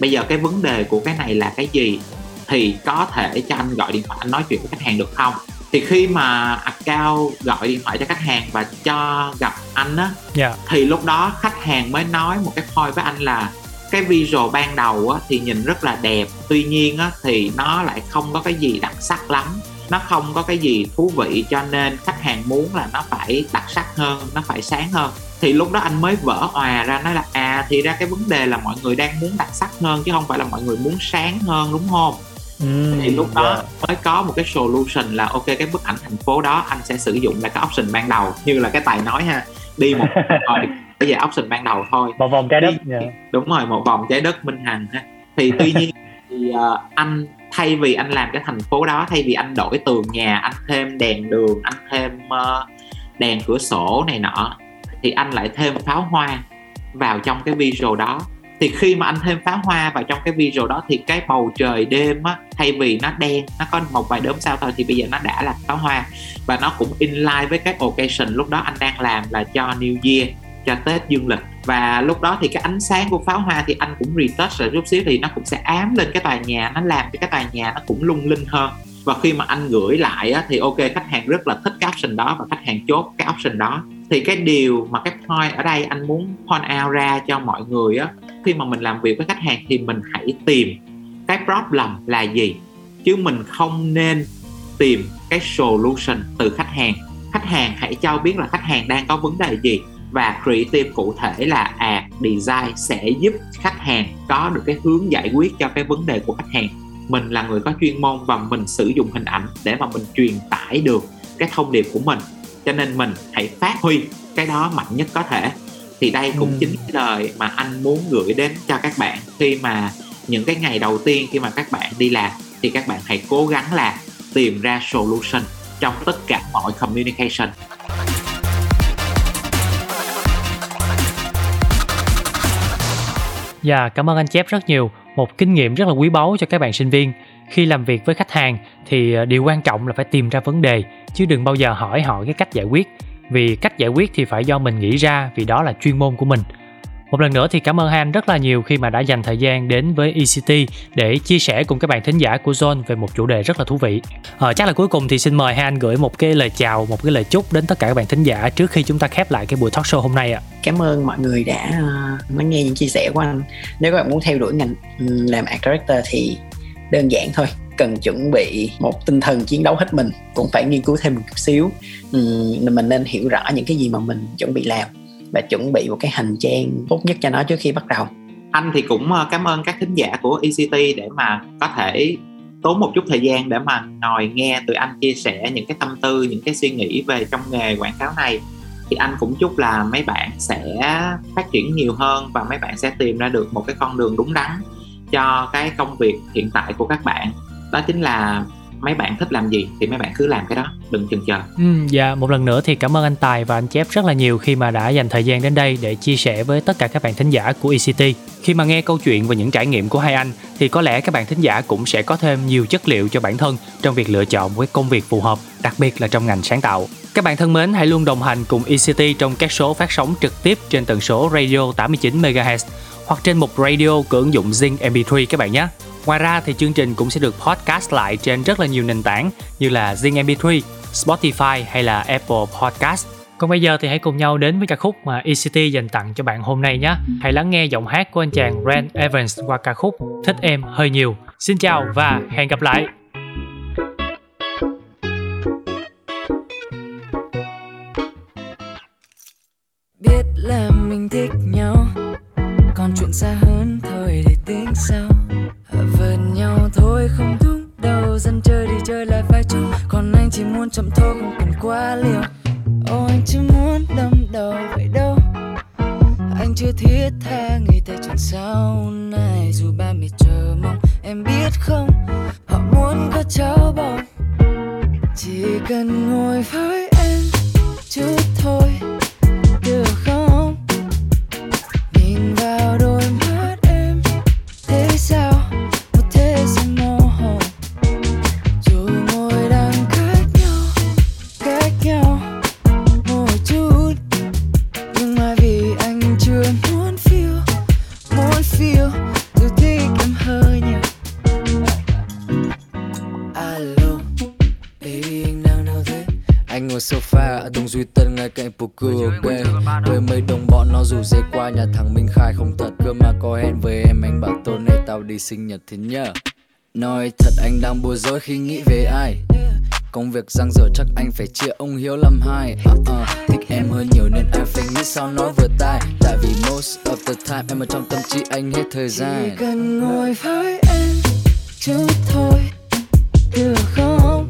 Bây giờ cái vấn đề của cái này là cái gì? Thì có thể cho anh gọi điện thoại anh nói chuyện với khách hàng được không? Thì khi mà account gọi điện thoại cho khách hàng và cho gặp anh á Dạ. thì lúc đó khách hàng mới nói một cái point với anh là cái visual ban đầu á, thì nhìn rất là đẹp. Tuy nhiên á, thì nó lại không có cái gì đặc sắc lắm nó không có cái gì thú vị cho nên khách hàng muốn là nó phải đặc sắc hơn nó phải sáng hơn thì lúc đó anh mới vỡ òa ra nói là à thì ra cái vấn đề là mọi người đang muốn đặc sắc hơn chứ không phải là mọi người muốn sáng hơn đúng không Ừ. thì lúc đó dạ. mới có một cái solution là ok cái bức ảnh thành phố đó anh sẽ sử dụng là cái option ban đầu như là cái tài nói ha đi một rồi bây giờ option ban đầu thôi Một vòng trái đất. Đi- Dạ. đúng rồi một vòng trái đất minh hằng ha thì tuy nhiên thì ờ, anh thay vì anh làm cái thành phố đó thay vì anh đổi tường nhà anh thêm đèn đường anh thêm uh, đèn cửa sổ này nọ thì anh lại thêm pháo hoa vào trong cái visual đó. Thì khi mà anh thêm pháo hoa vào trong cái visual đó thì cái bầu trời đêm á thay vì nó đen nó có một vài đốm sao thôi thì bây giờ nó đã là pháo hoa. Và nó cũng in line với cái occasion lúc đó anh đang làm là cho New Year cho Tết dương lịch. Và lúc đó thì cái ánh sáng của pháo hoa thì anh cũng retouch rồi chút xíu thì nó cũng sẽ ám lên cái tòa nhà nó làm cho cái tòa nhà nó cũng lung linh hơn. Và khi mà anh gửi lại á, thì ok khách hàng rất là thích cái option đó và khách hàng chốt cái option đó. Thì cái điều mà cái point ở đây anh muốn point out ra cho mọi người á khi mà mình làm việc với khách hàng thì mình hãy tìm cái problem là gì. Chứ mình không nên tìm cái solution từ khách hàng. Khách hàng hãy cho biết là khách hàng đang có vấn đề gì và creative cụ thể là à design sẽ giúp khách hàng có được cái hướng giải quyết cho cái vấn đề của khách hàng. Mình là người có chuyên môn và mình sử dụng hình ảnh để mà mình truyền tải được cái thông điệp của mình. Cho nên mình hãy phát huy cái đó mạnh nhất có thể. Thì đây cũng Ừ. chính cái lời mà anh muốn gửi đến cho các bạn. Khi mà những cái ngày đầu tiên khi mà các bạn đi làm thì các bạn hãy cố gắng là tìm ra solution trong tất cả mọi communication Dạ, cảm ơn anh Chép rất nhiều. Một kinh nghiệm rất là quý báu cho các bạn sinh viên. Khi làm việc với khách hàng thì ờ, điều quan trọng là phải tìm ra vấn đề chứ đừng bao giờ hỏi họ cái cách giải quyết. Vì cách giải quyết thì phải do mình nghĩ ra vì đó là chuyên môn của mình. Một lần nữa thì cảm ơn Han rất là nhiều khi mà đã dành thời gian đến với ECT để chia sẻ cùng các bạn thính giả của Zone về một chủ đề rất là thú vị. Ờ, chắc là cuối cùng thì xin mời Han gửi một cái lời chào, một cái lời chúc đến tất cả các bạn thính giả trước khi chúng ta khép lại cái buổi talk show hôm nay ạ. cảm ơn mọi người đã ờ, lắng nghe những chia sẻ của anh nếu các bạn muốn theo đuổi ngành ừ, làm art director thì đơn giản thôi cần chuẩn bị một tinh thần chiến đấu hết mình cũng phải nghiên cứu thêm một chút xíu ừ, mình nên hiểu rõ những cái gì mà mình chuẩn bị làm và chuẩn bị một cái hành trang tốt nhất cho nó trước khi bắt đầu. Anh thì cũng ờ, cảm ơn các thính giả của ECT để mà có thể tốn một chút thời gian để mà ngồi nghe tụi anh chia sẻ những cái tâm tư, những cái suy nghĩ về trong nghề quảng cáo này. Thì anh cũng chúc là mấy bạn sẽ phát triển nhiều hơn và mấy bạn sẽ tìm ra được một cái con đường đúng đắn cho cái công việc hiện tại của các bạn. Đó chính là mấy bạn thích làm gì thì mấy bạn cứ làm cái đó đừng chần chờ Ừ, dạ một lần nữa thì cảm ơn anh Tài và anh Chép rất là nhiều khi mà đã dành thời gian đến đây để chia sẻ với tất cả các bạn thính giả của ECT. Khi mà nghe câu chuyện và những trải nghiệm của hai anh thì có lẽ các bạn thính giả cũng sẽ có thêm nhiều chất liệu cho bản thân trong việc lựa chọn một cái công việc phù hợp, đặc biệt là trong ngành sáng tạo. Các bạn thân mến, hãy luôn đồng hành cùng ECT trong các số phát sóng trực tiếp trên tần số radio 89 MHz hoặc trên một radio của ứng dụng Zing MP3 các bạn nhé. Ngoài ra thì chương trình cũng sẽ được podcast lại trên rất là nhiều nền tảng như là Zing MP3, Spotify hay là Apple Podcast. Còn bây giờ thì hãy cùng nhau đến với ca khúc mà ECT dành tặng cho bạn hôm nay nhé. Hãy lắng nghe giọng hát của anh chàng Rand Evans qua ca khúc Thích Em Hơi Nhiều. Xin chào và hẹn gặp lại! biết là mình thích nhau còn xa hơn thôi để tính sau. Vượt nhau thôi, không đúng đâu dân chơi đi chơi lại phải chung còn anh chỉ muốn chậm thôi, không cần quá liều. Ô anh chỉ muốn đâm đầu vậy đâu. Anh chưa thiết tha nghĩ tới chuyện sau này dù ba mẹ chờ mong, em biết không? Họ muốn có cháu bồng chỉ cần ngồi với em chút thôi. Poker ok với mấy đồng bọn nó rủ dê qua nhà thằng minh khai không thật. Cơ mà có hẹn với em anh bảo tối nay tao đi sinh nhật thế nhá nói thật anh đang bối rối khi nghĩ về ai. Công việc giang dở chắc anh phải chia ông hiếu làm hai. Uh, uh, thích em hơn nhiều nên anh phải nghĩ sao nói vừa tai. Tại vì most of the time em ở trong tâm trí anh hết thời gian. chỉ cần ngồi với em chút thôi được không